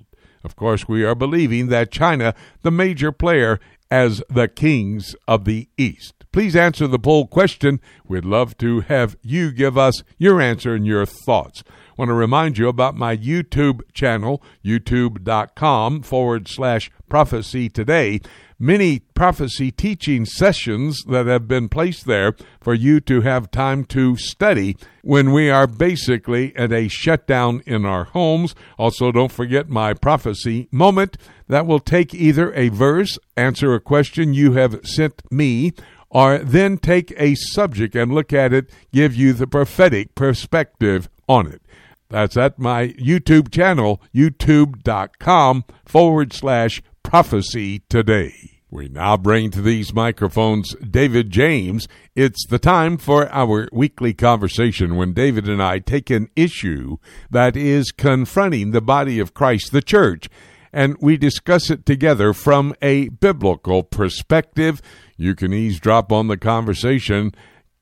Of course, we are believing that China, the major player, as the kings of the East. Please answer the poll question. We'd love to have you give us your answer and your thoughts. Want to remind you about my YouTube channel, youtube.com forward slash prophecy today. Many prophecy teaching sessions that have been placed there for you to have time to study when we are basically at a shutdown in our homes. Also, don't forget my prophecy moment that will take either a verse, answer a question you have sent me, or then take a subject and look at it, give you the prophetic perspective on it. That's at my YouTube channel, youtube.com forward slash prophecy today. We now bring to these microphones David James. It's the time for our weekly conversation when David and I take an issue that is confronting the body of Christ, the church, and we discuss it together from a biblical perspective. You can eavesdrop on the conversation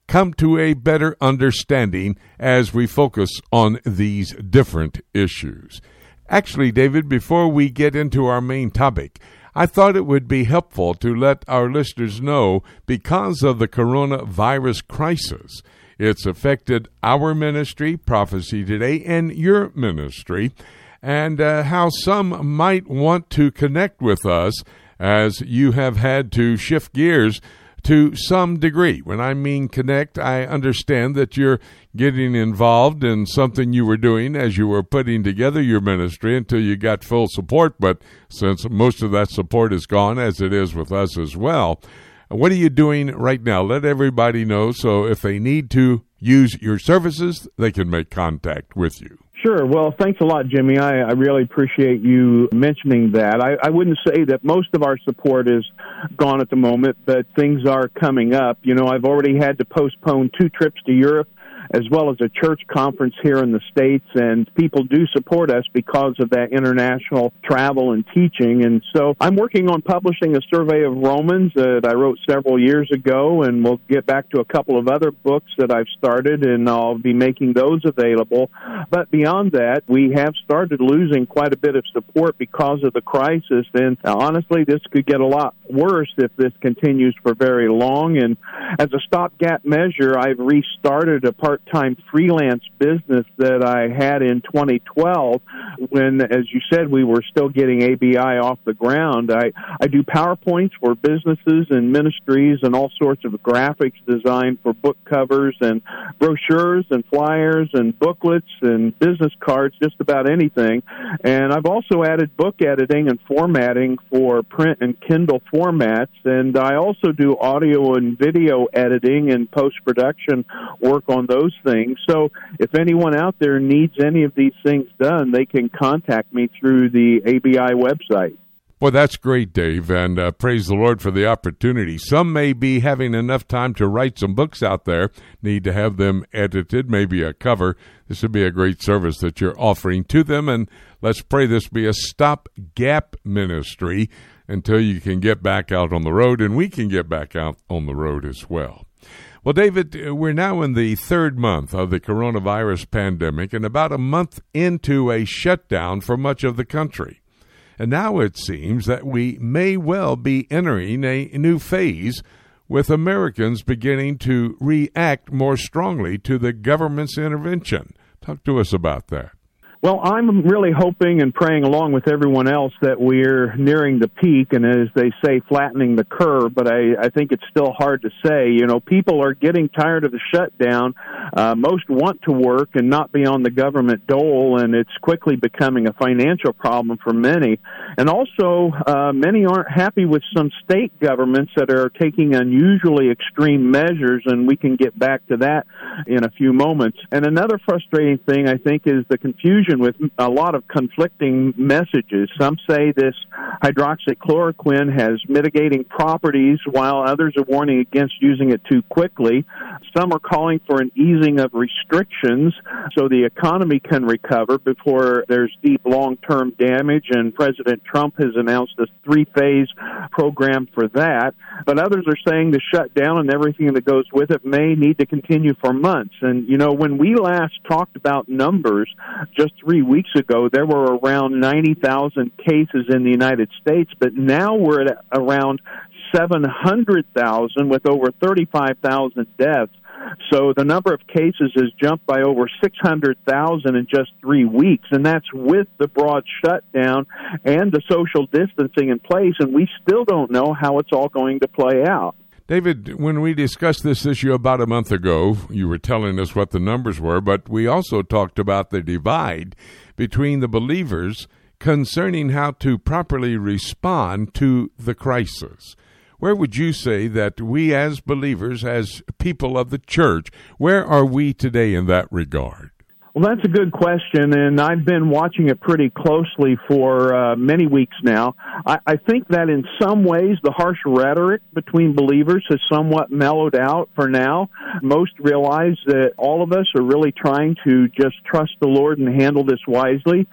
come to a better understanding as we focus on these different issues. Actually, David, before we get into our main topic, I thought it would be helpful to let our listeners know because of the coronavirus crisis. It's affected our ministry, Prophecy Today, and your ministry, and uh, how some might want to connect with us as you have had to shift gears to some degree. When I mean connect, I understand that you're getting involved in something you were doing as you were putting together your ministry until you got full support. But since most of that support is gone, as it is with us as well, what are you doing right now? Let everybody know so if they need to use your services, they can make contact with you. Sure. Well, thanks a lot, Jimmy. I, I really appreciate you mentioning that. I, I wouldn't say that most of our support is gone at the moment, but things are coming up. You know, I've already had to postpone two trips to Europe as well as a church conference here in the States. And people do support us because of that international travel and teaching. And so I'm working on publishing a survey of Romans that I wrote several years ago, and we'll get back to a couple of other books that I've started, and I'll be making those available. But beyond that, we have started losing quite a bit of support because of the crisis. And honestly, this could get a lot worse if this continues for very long. And as a stopgap measure, I've restarted a part time freelance business that I had in 2012 when, as you said, we were still getting ABI off the ground. I, I do PowerPoints for businesses and ministries and all sorts of graphics design for book covers and brochures and flyers and booklets and business cards, just about anything. And I've also added book editing and formatting for print and Kindle formats. And I also do audio and video editing and post production work on those things. So if anyone out there needs any of these things done, they can contact me through the ABI website. Well, that's great, Dave, and uh, praise the Lord for the opportunity. Some may be having enough time to write some books out there, need to have them edited, maybe a cover. This would be a great service that you're offering to them, and let's pray this be a stop-gap ministry until you can get back out on the road, and we can get back out on the road as well. Well, David, uh, we're now in the third month of the coronavirus pandemic and about a month into a shutdown for much of the country. And now it seems that we may well be entering a new phase with Americans beginning to react more strongly to the government's intervention. Talk to us about that. Well, I'm really hoping and praying along with everyone else that we're nearing the peak and as they say, flattening the curve, but I, I think it's still hard to say. You know, people are getting tired of the shutdown. Uh, most want to work and not be on the government dole, and it's quickly becoming a financial problem for many. And also, uh, many aren't happy with some state governments that are taking unusually extreme measures, and we can get back to that in a few moments. And another frustrating thing, I think, is the confusion with a lot of conflicting messages. Some say this hydroxychloroquine has mitigating properties, while others are warning against using it too quickly. Some are calling for an easing of restrictions so the economy can recover before there's deep long term damage. And President President Trump has announced a three phase program for that. But others are saying the shutdown and everything that goes with it may need to continue for months. And, you know, when we last talked about numbers just three weeks ago, there were around 90,000 cases in the United States, but now we're at around 700,000 with over 35,000 deaths. So the number of cases has jumped by over 600,000 in just three weeks, and that's with the broad shutdown and the social distancing in place, and we still don't know how it's all going to play out. David, when we discussed this issue about a month ago, you were telling us what the numbers were, but we also talked about the divide between the believers concerning how to properly respond to the crisis. Where would you say that we as believers, as people of the church, where are we today in that regard? Well, that's a good question, and I've been watching it pretty closely for uh, many weeks now. I, I think that in some ways the harsh rhetoric between believers has somewhat mellowed out for now. Most realize that all of us are really trying to just trust the Lord and handle this wisely.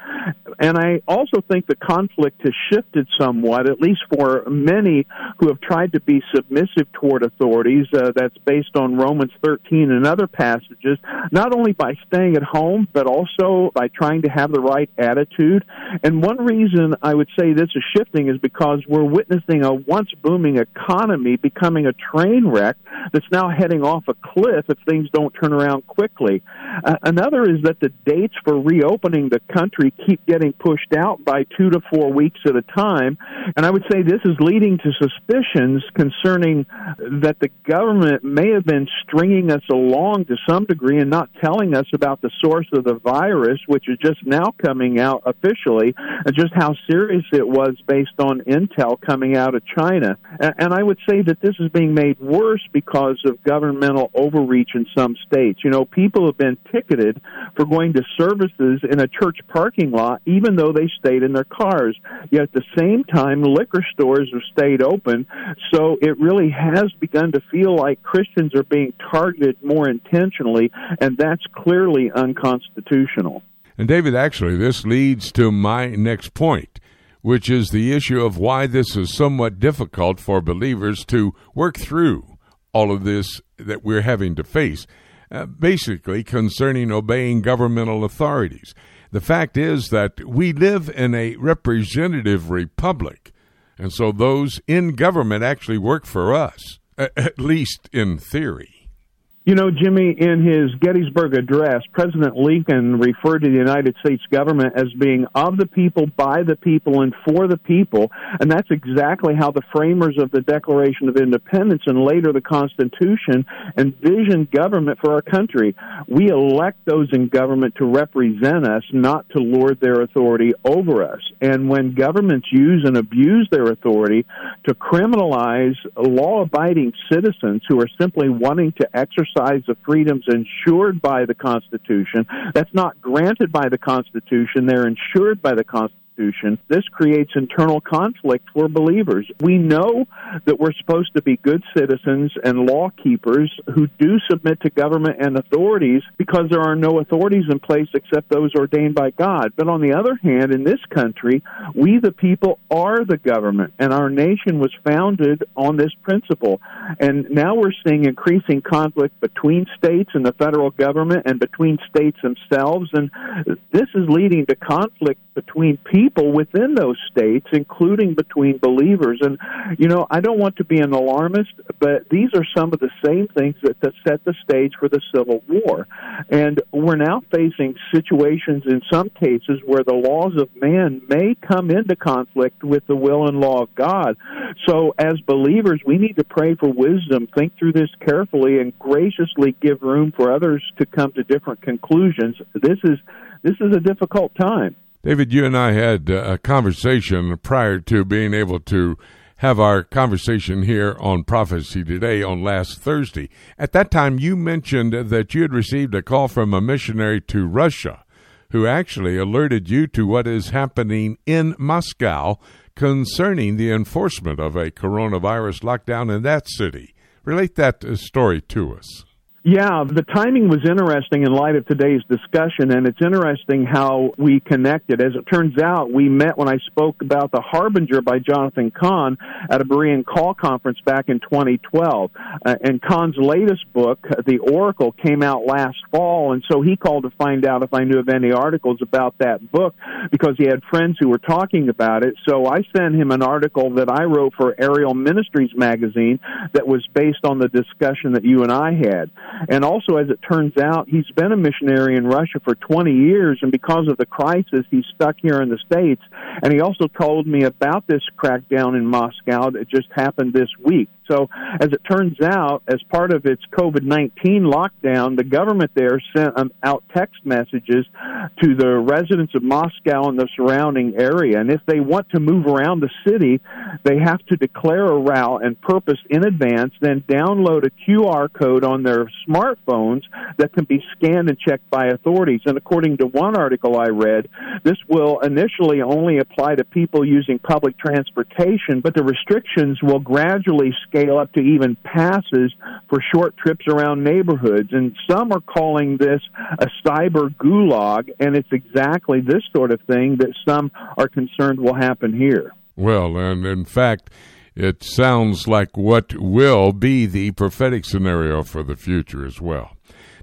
And I also think the conflict has shifted somewhat, at least for many who have tried to be submissive toward authorities. Uh, that's based on Romans 13 and other passages, not only by staying at home home, but also by trying to have the right attitude. And one reason I would say this is shifting is because we're witnessing a once booming economy becoming a train wreck that's now heading off a cliff if things don't turn around quickly. Uh, another is that the dates for reopening the country keep getting pushed out by two to four weeks at a time. And I would say this is leading to suspicions concerning that the government may have been stringing us along to some degree and not telling us about the source of the virus, which is just now coming out officially, and just how serious it was based on intel coming out of China. And I would say that this is being made worse because of governmental overreach in some states. You know, people have been ticketed for going to services in a church parking lot, even though they stayed in their cars. Yet at the same time, liquor stores have stayed open. So it really has begun to feel like Christians are being targeted more intentionally, and that's clearly unconstitutional constitutional. And David, actually, this leads to my next point, which is the issue of why this is somewhat difficult for believers to work through all of this that we're having to face, uh, basically concerning obeying governmental authorities. The fact is that we live in a representative republic, and so those in government actually work for us, at least in theory. You know, Jimmy, in his Gettysburg Address, President Lincoln referred to the United States government as being of the people, by the people, and for the people. And that's exactly how the framers of the Declaration of Independence and later the Constitution envisioned government for our country. We elect those in government to represent us, not to lord their authority over us. And when governments use and abuse their authority to criminalize law abiding citizens who are simply wanting to exercise exercise of freedoms ensured by the Constitution. That's not granted by the Constitution, they're ensured by the Constitution This creates internal conflict for believers. We know that we're supposed to be good citizens and law keepers who do submit to government and authorities because there are no authorities in place except those ordained by God. But on the other hand, in this country, we the people are the government, and our nation was founded on this principle. And now we're seeing increasing conflict between states and the federal government and between states themselves, and this is leading to conflict between people within those states, including between believers. And, you know, I don't want to be an alarmist, but these are some of the same things that, that set the stage for the Civil War. And we're now facing situations in some cases where the laws of man may come into conflict with the will and law of God. So, as believers, we need to pray for wisdom, think through this carefully, and graciously give room for others to come to different conclusions. This is this is a difficult time. David, you and I had uh, a conversation prior to being able to have our conversation here on Prophecy Today on last Thursday. At that time, you mentioned that you had received a call from a missionary to Russia who actually alerted you to what is happening in Moscow concerning the enforcement of a coronavirus lockdown in that city. Relate that uh, story to us. Yeah, the timing was interesting in light of today's discussion, and it's interesting how we connected. As it turns out, we met when I spoke about The Harbinger by Jonathan Cahn at a Berean Call conference back in 2012. Uh, and Cahn's latest book, The Oracle, came out last fall, and so he called to find out if I knew of any articles about that book because he had friends who were talking about it. So I sent him an article that I wrote for Ariel Ministries magazine that was based on the discussion that you and I had. And also, as it turns out, he's been a missionary in Russia for 20 years, and because of the crisis, he's stuck here in the States. And he also told me about this crackdown in Moscow that just happened this week. So, as it turns out, as part of its COVID 19 lockdown, the government there sent um, out text messages to the residents of Moscow and the surrounding area. And if they want to move around the city, they have to declare a route and purpose in advance, then download a QR code on their smartphones that can be scanned and checked by authorities. And according to one article I read, this will initially only apply to people using public transportation, but the restrictions will gradually scale scale up to even passes for short trips around neighborhoods. And some are calling this a cyber gulag, and it's exactly this sort of thing that some are concerned will happen here. Well, and in fact, it sounds like what will be the prophetic scenario for the future as well.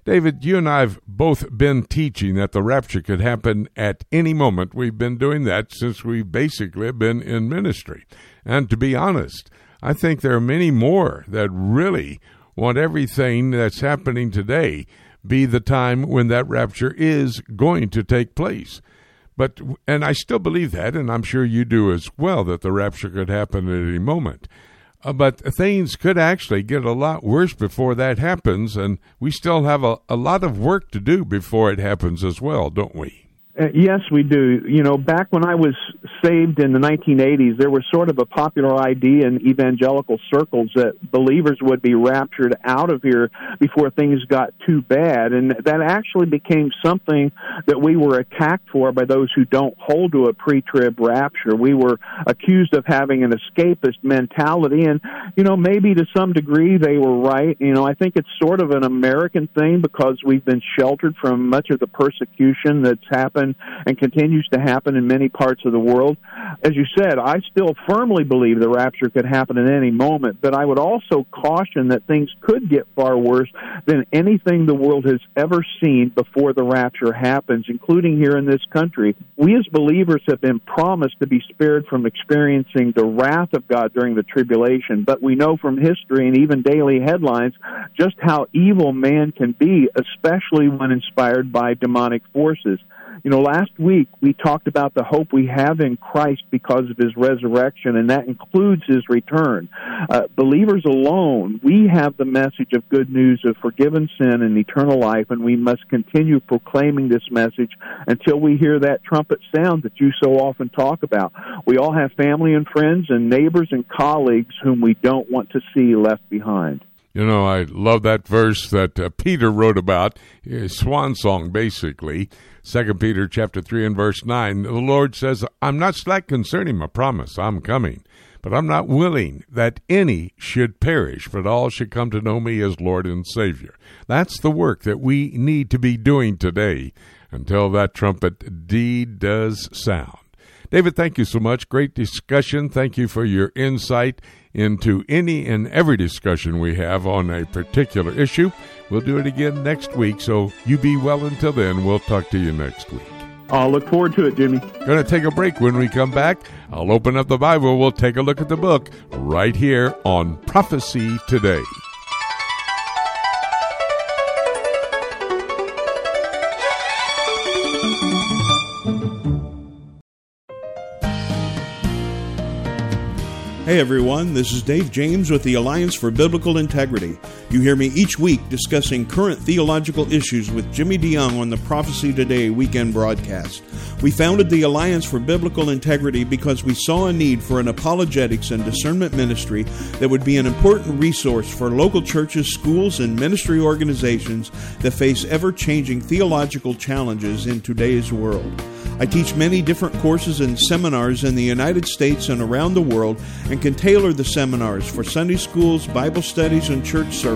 David, you and I have both been teaching that the rapture could happen at any moment. We've been doing that since we basically have been in ministry. And to be honest, I think there are many more that really want everything that's happening today be the time when that rapture is going to take place. But and I still believe that, and I'm sure you do as well, that the rapture could happen at any moment. Uh, but things could actually get a lot worse before that happens, and we still have a, a lot of work to do before it happens as well, don't we? Uh, yes, we do. You know, back when I was saved in the 1980s, there was sort of a popular idea in evangelical circles that believers would be raptured out of here before things got too bad. And that actually became something that we were attacked for by those who don't hold to a pre trib rapture. We were accused of having an escapist mentality. And, you know, maybe to some degree they were right. You know, I think it's sort of an American thing because we've been sheltered from much of the persecution that's happened happen and continues to happen in many parts of the world. As you said, I still firmly believe the rapture could happen at any moment, but I would also caution that things could get far worse than anything the world has ever seen before the rapture happens, including here in this country. We as believers have been promised to be spared from experiencing the wrath of God during the tribulation, but we know from history and even daily headlines just how evil man can be, especially when inspired by demonic forces. You know, last week we talked about the hope we have in Christ because of his resurrection, and that includes his return. Uh, believers alone, we have the message of good news of forgiven sin and eternal life, and we must continue proclaiming this message until we hear that trumpet sound that you so often talk about. We all have family and friends and neighbors and colleagues whom we don't want to see left behind. You know, I love that verse that uh, Peter wrote about, his swan song, basically. Second Peter chapter three and verse nine. The Lord says, "I'm not slack concerning my promise. I'm coming, but I'm not willing that any should perish, but all should come to know me as Lord and Savior." That's the work that we need to be doing today until that trumpet deed does sound. David, thank you so much. Great discussion. Thank you for your insight into any and every discussion we have on a particular issue. We'll do it again next week, so you be well until then. We'll talk to you next week. I'll look forward to it, Jimmy. Going to take a break. When we come back, I'll open up the Bible. We'll take a look at the book right here on Prophecy Today. Hey everyone, this is Dave James with the Alliance for Biblical Integrity. You hear me each week discussing current theological issues with Jimmy DeYoung on the Prophecy Today weekend broadcast. We founded the Alliance for Biblical Integrity because we saw a need for an apologetics and discernment ministry that would be an important resource for local churches, schools, and ministry organizations that face ever changing theological challenges in today's world. I teach many different courses and seminars in the United States and around the world and can tailor the seminars for Sunday schools, Bible studies, and church services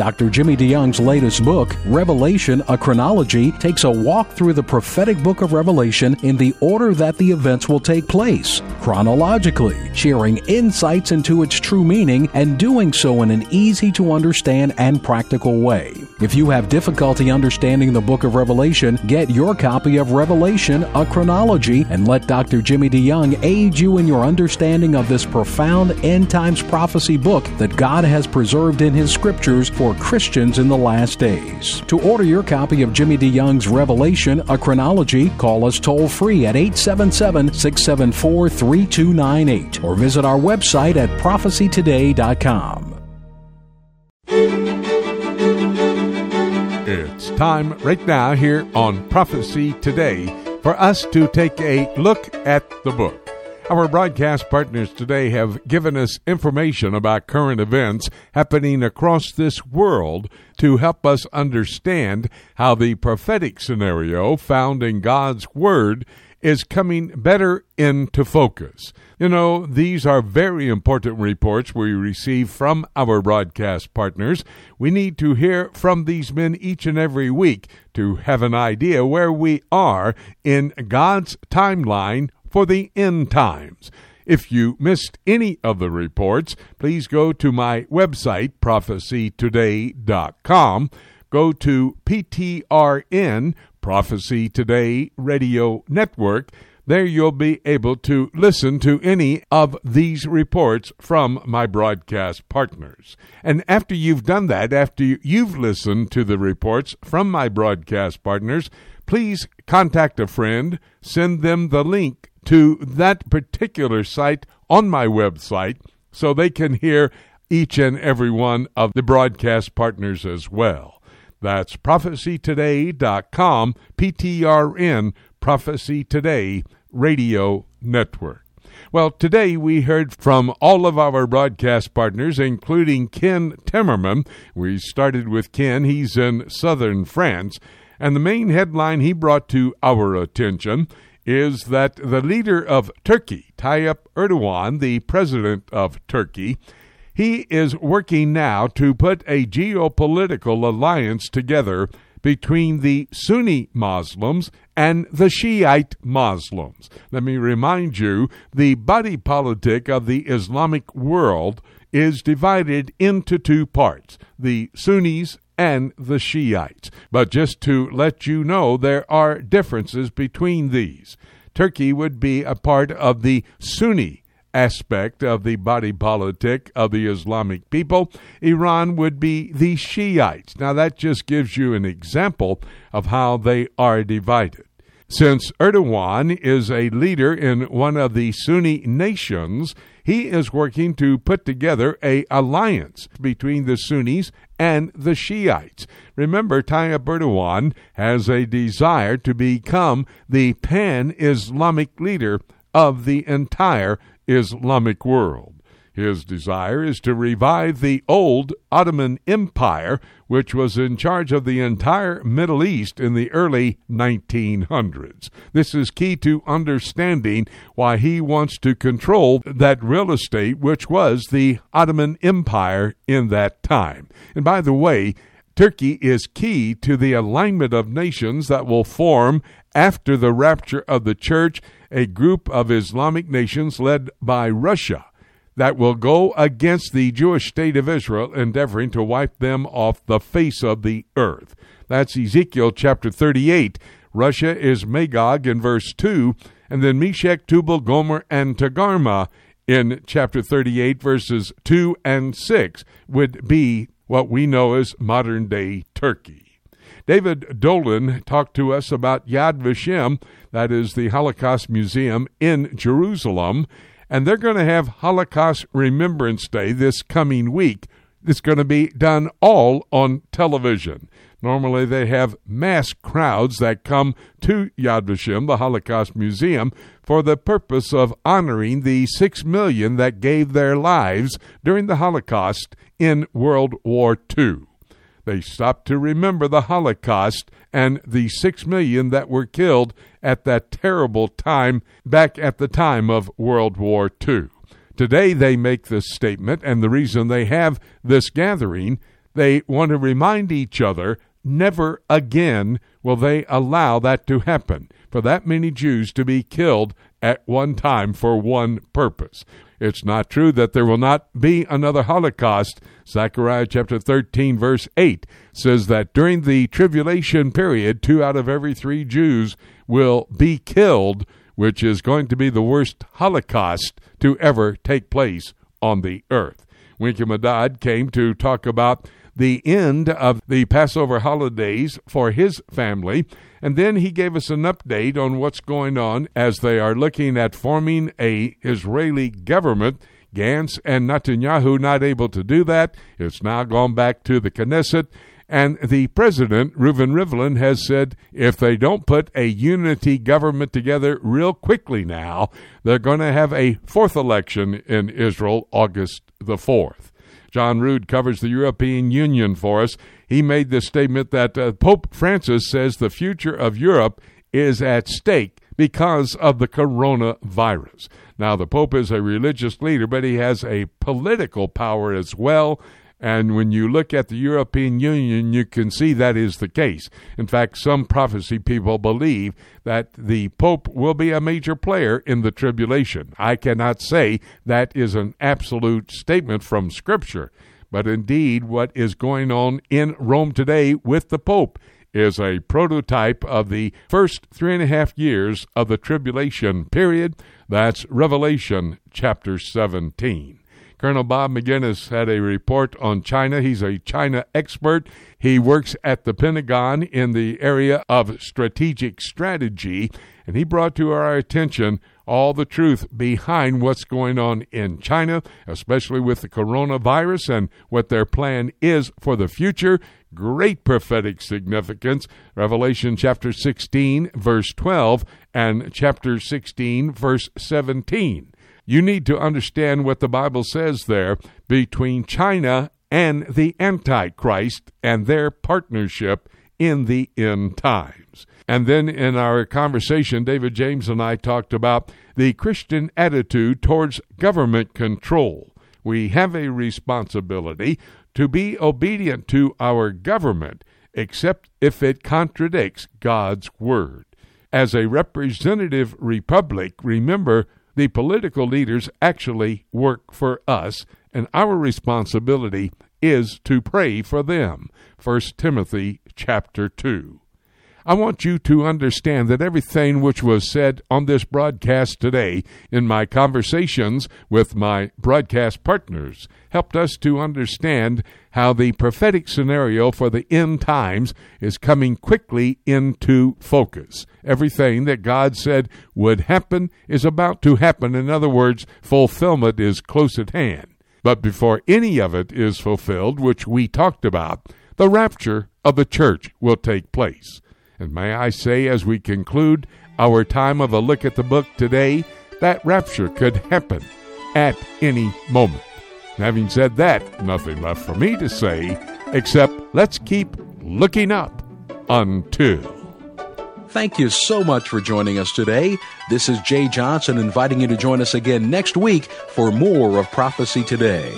Dr. Jimmy DeYoung's latest book, Revelation, a Chronology, takes a walk through the prophetic book of Revelation in the order that the events will take place, chronologically, sharing insights into its true meaning and doing so in an easy to understand and practical way. If you have difficulty understanding the book of Revelation, get your copy of Revelation, a Chronology, and let Dr. Jimmy DeYoung aid you in your understanding of this profound end times prophecy book that God has preserved in His scriptures for Christians in the last days. To order your copy of Jimmy DeYoung's Revelation, a chronology, call us toll free at 877 674 3298 or visit our website at prophecytoday.com. Time right now here on Prophecy Today for us to take a look at the book. Our broadcast partners today have given us information about current events happening across this world to help us understand how the prophetic scenario found in God's Word is coming better into focus. You know, these are very important reports we receive from our broadcast partners. We need to hear from these men each and every week to have an idea where we are in God's timeline for the end times. If you missed any of the reports, please go to my website, prophecytoday.com. Go to PTRN, Prophecy Today Radio Network. There you'll be able to listen to any of these reports from my broadcast partners. And after you've done that, after you've listened to the reports from my broadcast partners, please contact a friend, send them the link to that particular site on my website so they can hear each and every one of the broadcast partners as well. That's prophecytoday.com, PTRN, Prophecy Today Radio Network. Well, today we heard from all of our broadcast partners, including Ken Timmerman. We started with Ken, he's in southern France, and the main headline he brought to our attention is that the leader of Turkey, Tayyip Erdogan, the president of Turkey, he is working now to put a geopolitical alliance together between the Sunni Muslims and the Shiite Muslims. Let me remind you the body politic of the Islamic world is divided into two parts the Sunnis and the Shiites. But just to let you know, there are differences between these. Turkey would be a part of the Sunni aspect of the body politic of the Islamic people. Iran would be the Shiites. Now, that just gives you an example of how they are divided. Since Erdogan is a leader in one of the Sunni nations, he is working to put together a alliance between the Sunnis and the Shiites. Remember, Tayyip Erdogan has a desire to become the pan Islamic leader of the entire Islamic world. His desire is to revive the old Ottoman Empire, which was in charge of the entire Middle East in the early 1900s. This is key to understanding why he wants to control that real estate, which was the Ottoman Empire in that time. And by the way, Turkey is key to the alignment of nations that will form after the rapture of the church, a group of Islamic nations led by Russia that will go against the Jewish state of Israel, endeavoring to wipe them off the face of the earth. That's Ezekiel chapter 38. Russia is Magog in verse 2, and then Meshech, Tubal, Gomer, and Togarmah in chapter 38, verses 2 and 6 would be what we know as modern day Turkey. David Dolan talked to us about Yad Vashem, that is the Holocaust Museum in Jerusalem, and they're going to have Holocaust Remembrance Day this coming week. It's going to be done all on television. Normally, they have mass crowds that come to Yad Vashem, the Holocaust Museum, for the purpose of honoring the six million that gave their lives during the Holocaust in World War II. They stopped to remember the Holocaust and the six million that were killed at that terrible time back at the time of World War II. Today they make this statement, and the reason they have this gathering, they want to remind each other never again will they allow that to happen, for that many Jews to be killed at one time for one purpose. It's not true that there will not be another Holocaust. Zechariah chapter 13, verse 8 says that during the tribulation period, two out of every three Jews will be killed, which is going to be the worst Holocaust to ever take place on the earth. Winky Medad came to talk about the end of the Passover holidays for his family. And then he gave us an update on what's going on as they are looking at forming a Israeli government. Gantz and Netanyahu not able to do that. It's now gone back to the Knesset. And the president, Reuven Rivlin, has said if they don't put a unity government together real quickly now, they're going to have a fourth election in Israel August the 4th. John Rood covers the European Union for us. He made the statement that uh, Pope Francis says the future of Europe is at stake because of the coronavirus. Now, the Pope is a religious leader, but he has a political power as well. And when you look at the European Union, you can see that is the case. In fact, some prophecy people believe that the Pope will be a major player in the tribulation. I cannot say that is an absolute statement from Scripture, but indeed, what is going on in Rome today with the Pope is a prototype of the first three and a half years of the tribulation period. That's Revelation chapter 17. Colonel Bob Maginnis had a report on China. He's a China expert. He works at the Pentagon in the area of strategic strategy, and he brought to our attention all the truth behind what's going on in China, especially with the coronavirus and what their plan is for the future. Great prophetic significance. Revelation chapter 16, verse 12, and chapter 16, verse 17. You need to understand what the Bible says there between China and the Antichrist and their partnership in the end times. And then in our conversation, David James and I talked about the Christian attitude towards government control. We have a responsibility to be obedient to our government, except if it contradicts God's word. As a representative republic, remember the political leaders actually work for us, and our responsibility is to pray for them. 1 Timothy chapter 2. I want you to understand that everything which was said on this broadcast today in my conversations with my broadcast partners helped us to understand how the prophetic scenario for the end times is coming quickly into focus. Everything that God said would happen is about to happen. In other words, fulfillment is close at hand. But before any of it is fulfilled, which we talked about, the rapture of the church will take place. And may I say, as we conclude our time of a look at the book today, that rapture could happen at any moment. Having said that, nothing left for me to say except let's keep looking up until. Thank you so much for joining us today. This is Jay Johnson inviting you to join us again next week for more of Prophecy Today.